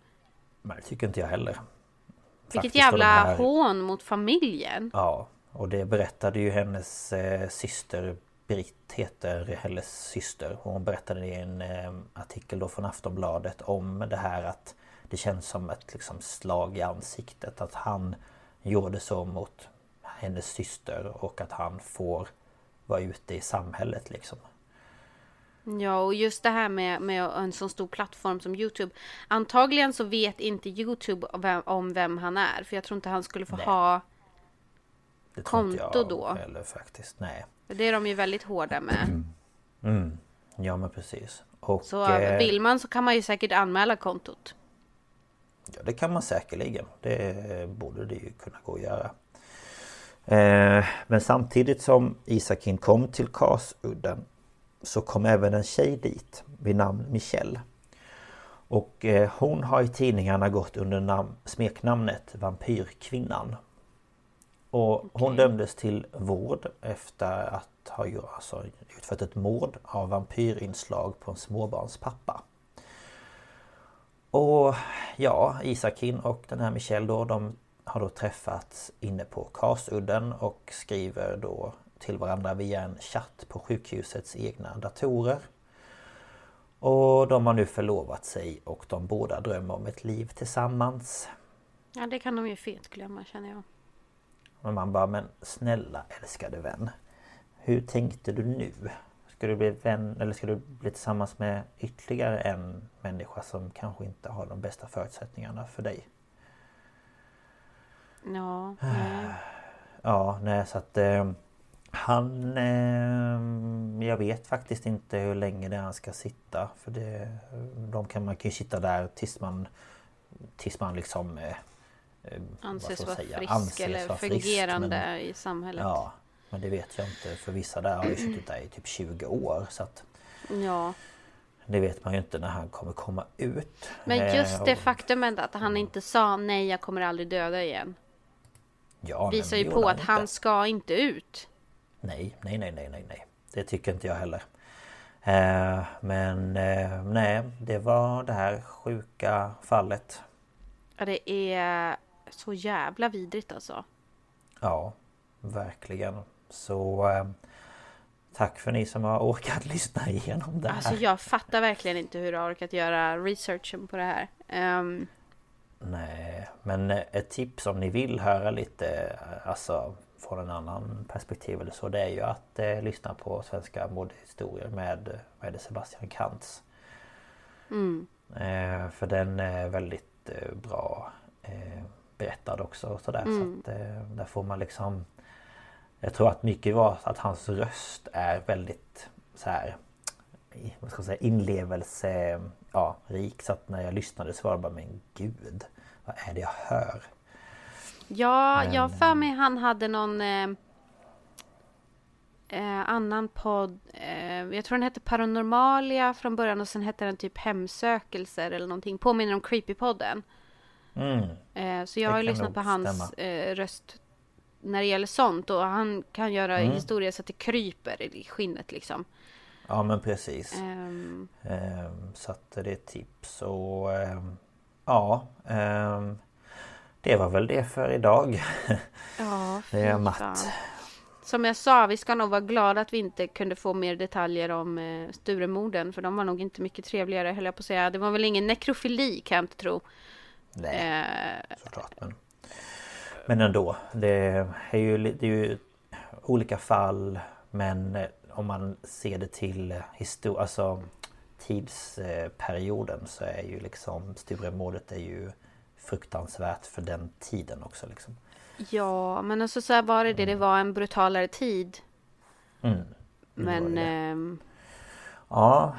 Men det tycker inte jag heller. Vilket Faktiskt, jävla här- hån mot familjen. Ja, och det berättade ju hennes eh, syster Britt heter hennes syster. Hon berättade i en eh, artikel då från Aftonbladet om det här att det känns som ett liksom, slag i ansiktet att han gjorde så mot hennes syster och att han får vara ute i samhället liksom. Ja, och just det här med, med en så stor plattform som Youtube. Antagligen så vet inte Youtube om vem, om vem han är. För jag tror inte han skulle få Nej. ha... Konto då? Eller faktiskt, nej. Det är de ju väldigt hårda med. Mm. Ja men precis. Och, Så eh, vill man så kan man ju säkert anmäla kontot. Ja det kan man säkerligen. Det borde det ju kunna gå att göra. Eh, men samtidigt som Isakin kom till Karsudden så kom även en tjej dit vid namn Michelle. Och eh, hon har i tidningarna gått under namn, smeknamnet Vampyrkvinnan. Och hon dömdes till vård efter att ha alltså, utfört ett mord av vampyrinslag på en småbarnspappa. Och ja, Isakin och den här Michelle då, de har då träffats inne på Karsudden och skriver då till varandra via en chatt på sjukhusets egna datorer. Och de har nu förlovat sig och de båda drömmer om ett liv tillsammans. Ja, det kan de ju fetglömma känner jag. Men man bara, men snälla älskade vän. Hur tänkte du nu? Ska du bli vän eller ska du bli tillsammans med ytterligare en människa som kanske inte har de bästa förutsättningarna för dig? Ja, nej. Ja, nej så att eh, han... Eh, jag vet faktiskt inte hur länge det han ska sitta. För det, de kan man kan ju sitta där tills man... Tills man liksom... Eh, anses ska vara säga, frisk anses eller vara frisk, fungerande men- i samhället. Ja, men det vet jag inte. För vissa där har ju suttit där i typ 20 år. Så att ja. det vet man ju inte när han kommer komma ut. Men just Eh, det och- faktumet att han inte sa nej, jag kommer aldrig döda igen. ja, Visar ju på att inte. han ska inte ut. Nej, nej, nej, nej, nej, nej. Det tycker inte jag heller. Eh, men eh, nej, det var det här sjuka fallet. Ja, det är så jävla vidrigt alltså. Ja, verkligen. Så eh, tack för ni som har orkat lyssna igenom det här. Alltså jag fattar verkligen inte hur du har orkat göra researchen på det här. Ehm, Nej, men ett tips om ni vill höra lite eh, alltså från en annan perspektiv eller så det är ju att eh, lyssna på Svenska modehistorier med, med Sebastian Krantz. Eh, för den är väldigt eh, bra eh, berättad också och sådär. Så att, eh, där får man liksom Jag tror att mycket var att hans röst är väldigt så här vad ska jag säga, inlevelse ja, rik så att när jag lyssnade så var det bara men gud Vad är det jag hör? ja, Men, jag för mig han hade någon eh, eh, annan podd. Eh, jag tror den hette Paranormalia från början och sen hette den typ Hemsökelser eller någonting. Påminner om Creepypodden. Mm, Eh, så jag Det har lyssnat på hans stämma. eh, röst när det gäller sånt och han kan göra Mm. historier så att det kryper i skinnet liksom. ja men precis Ehm, Så att det är ett tips och ehm, Ja Det var väl det för idag ja, Det är matt. fan. Som jag sa, vi ska nog vara glada att vi inte kunde få mer detaljer om eh, Sturemorden för de var nog inte mycket trevligare höll jag på att säga. Det var väl ingen nekrofili kan jag inte tro. Nej Eh, såklart men Men ändå Det är ju, det är ju Olika fall Men eh, om man ser det till historia Alltså Tidsperioden så är ju liksom Sturemordet är ju Fruktansvärt för den tiden också liksom ja, men alltså så här var det det. Det var en brutalare tid. mm. det Men det. ehm, Ja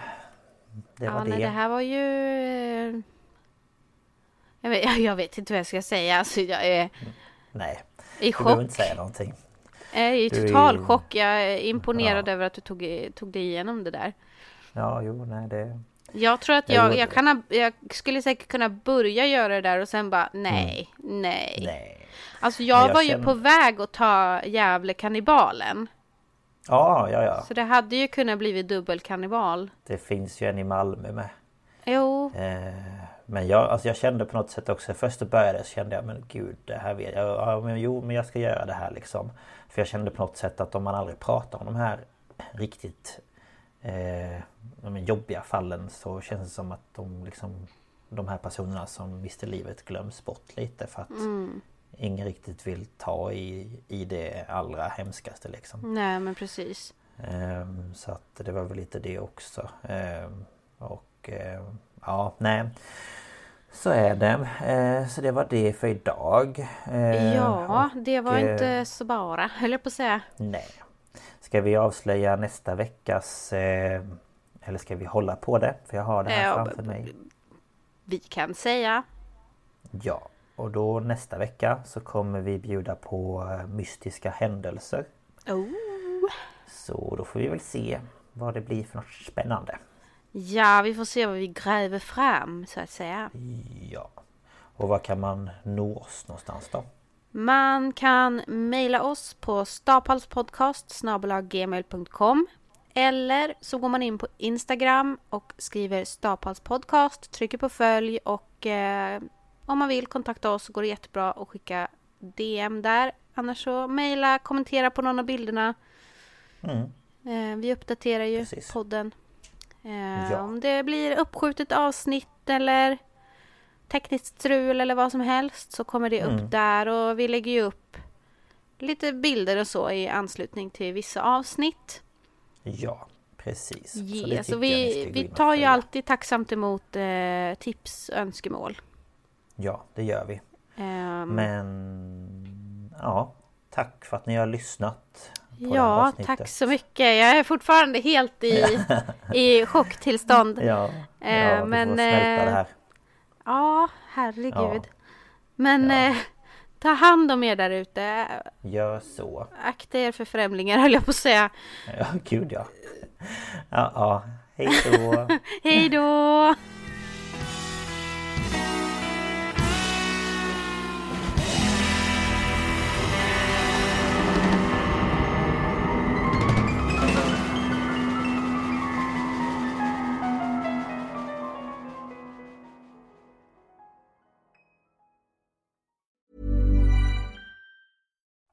Det var ja, det, nej, det här var ju... Jag vet, jag vet inte vad jag ska säga. Alltså, jag är Nej i Du behöver chock. inte säga någonting Jag är i Du är total ju- chock. Jag är imponerad Ja. över att du tog, tog dig igenom det där. Ja jo nej det Jag tror att Jag jag, jag, kan ha, jag skulle säkert kunna börja göra det där och sen bara nej, nej. Mm. Nej Alltså jag, jag var ju känner- på väg att ta Gävle kannibalen. Ja ja ja Så det hade ju kunnat blivit dubbelkannibal. Det finns ju en i Malmö med Jo, Eh, Men jag, alltså jag kände på något sätt också Först då började så kände jag men gud det här vet jag. Ja, men Jo men jag ska göra det här liksom. För jag kände på något sätt att om man aldrig pratar om de här Riktigt eh, men Jobbiga fallen så känns det som att de liksom De här personerna som mister livet glöms bort lite för att Ingen riktigt vill ta i, i det allra hemskaste liksom. Nej men precis. Ehm, Så att det var väl lite det också. Ehm, Och ehm, ja, nej Så är det Eh, Så det var det för idag Ehm, Ja, och, det var eh, inte så bara, höll jag på att säga. Nej Ska vi avslöja nästa veckas eh, Eller ska vi hålla på det? För jag har det här Ja, framför mig Vi kan säga. Ja Och då nästa vecka så kommer vi bjuda på eh, mystiska händelser Oh. Så då får vi väl se vad det blir för något spännande Ja, vi får se vad vi gräver fram så att säga. Ja. Och var kan man nå oss någonstans då? Man kan mejla oss på staphalspodcast gmail.com eller så går man in på Instagram och skriver staphalspodcast, trycker på följ och eh, om man vill kontakta oss så går det jättebra att skicka DM där. Annars så mejla, kommentera på någon av bilderna. Mm. Eh, vi uppdaterar ju Precis. podden. Eh, Ja. Om det blir uppskjutet avsnitt eller tekniskt strul eller vad som helst så kommer det upp Mm. där och vi lägger ju upp lite bilder och så i anslutning till vissa avsnitt. Ja, precis. Så tycker så ni vi, vi tar ju alltid tacksamt emot eh, tips och önskemål. Ja, det gör vi. Ehm, Men... Ja, tack för att ni har lyssnat. Ja, tack så mycket. Jag är fortfarande helt i, i chocktillstånd. Ja, Eh, ja vi men, får smälta eh, det här. Ja, herregud. Ja. Men Ja. eh, ta hand om er där ute. Gör så. Akta er för främlingar höll jag på att säga. Ja, gud ja. Ja, ja. Hej då. Hej då!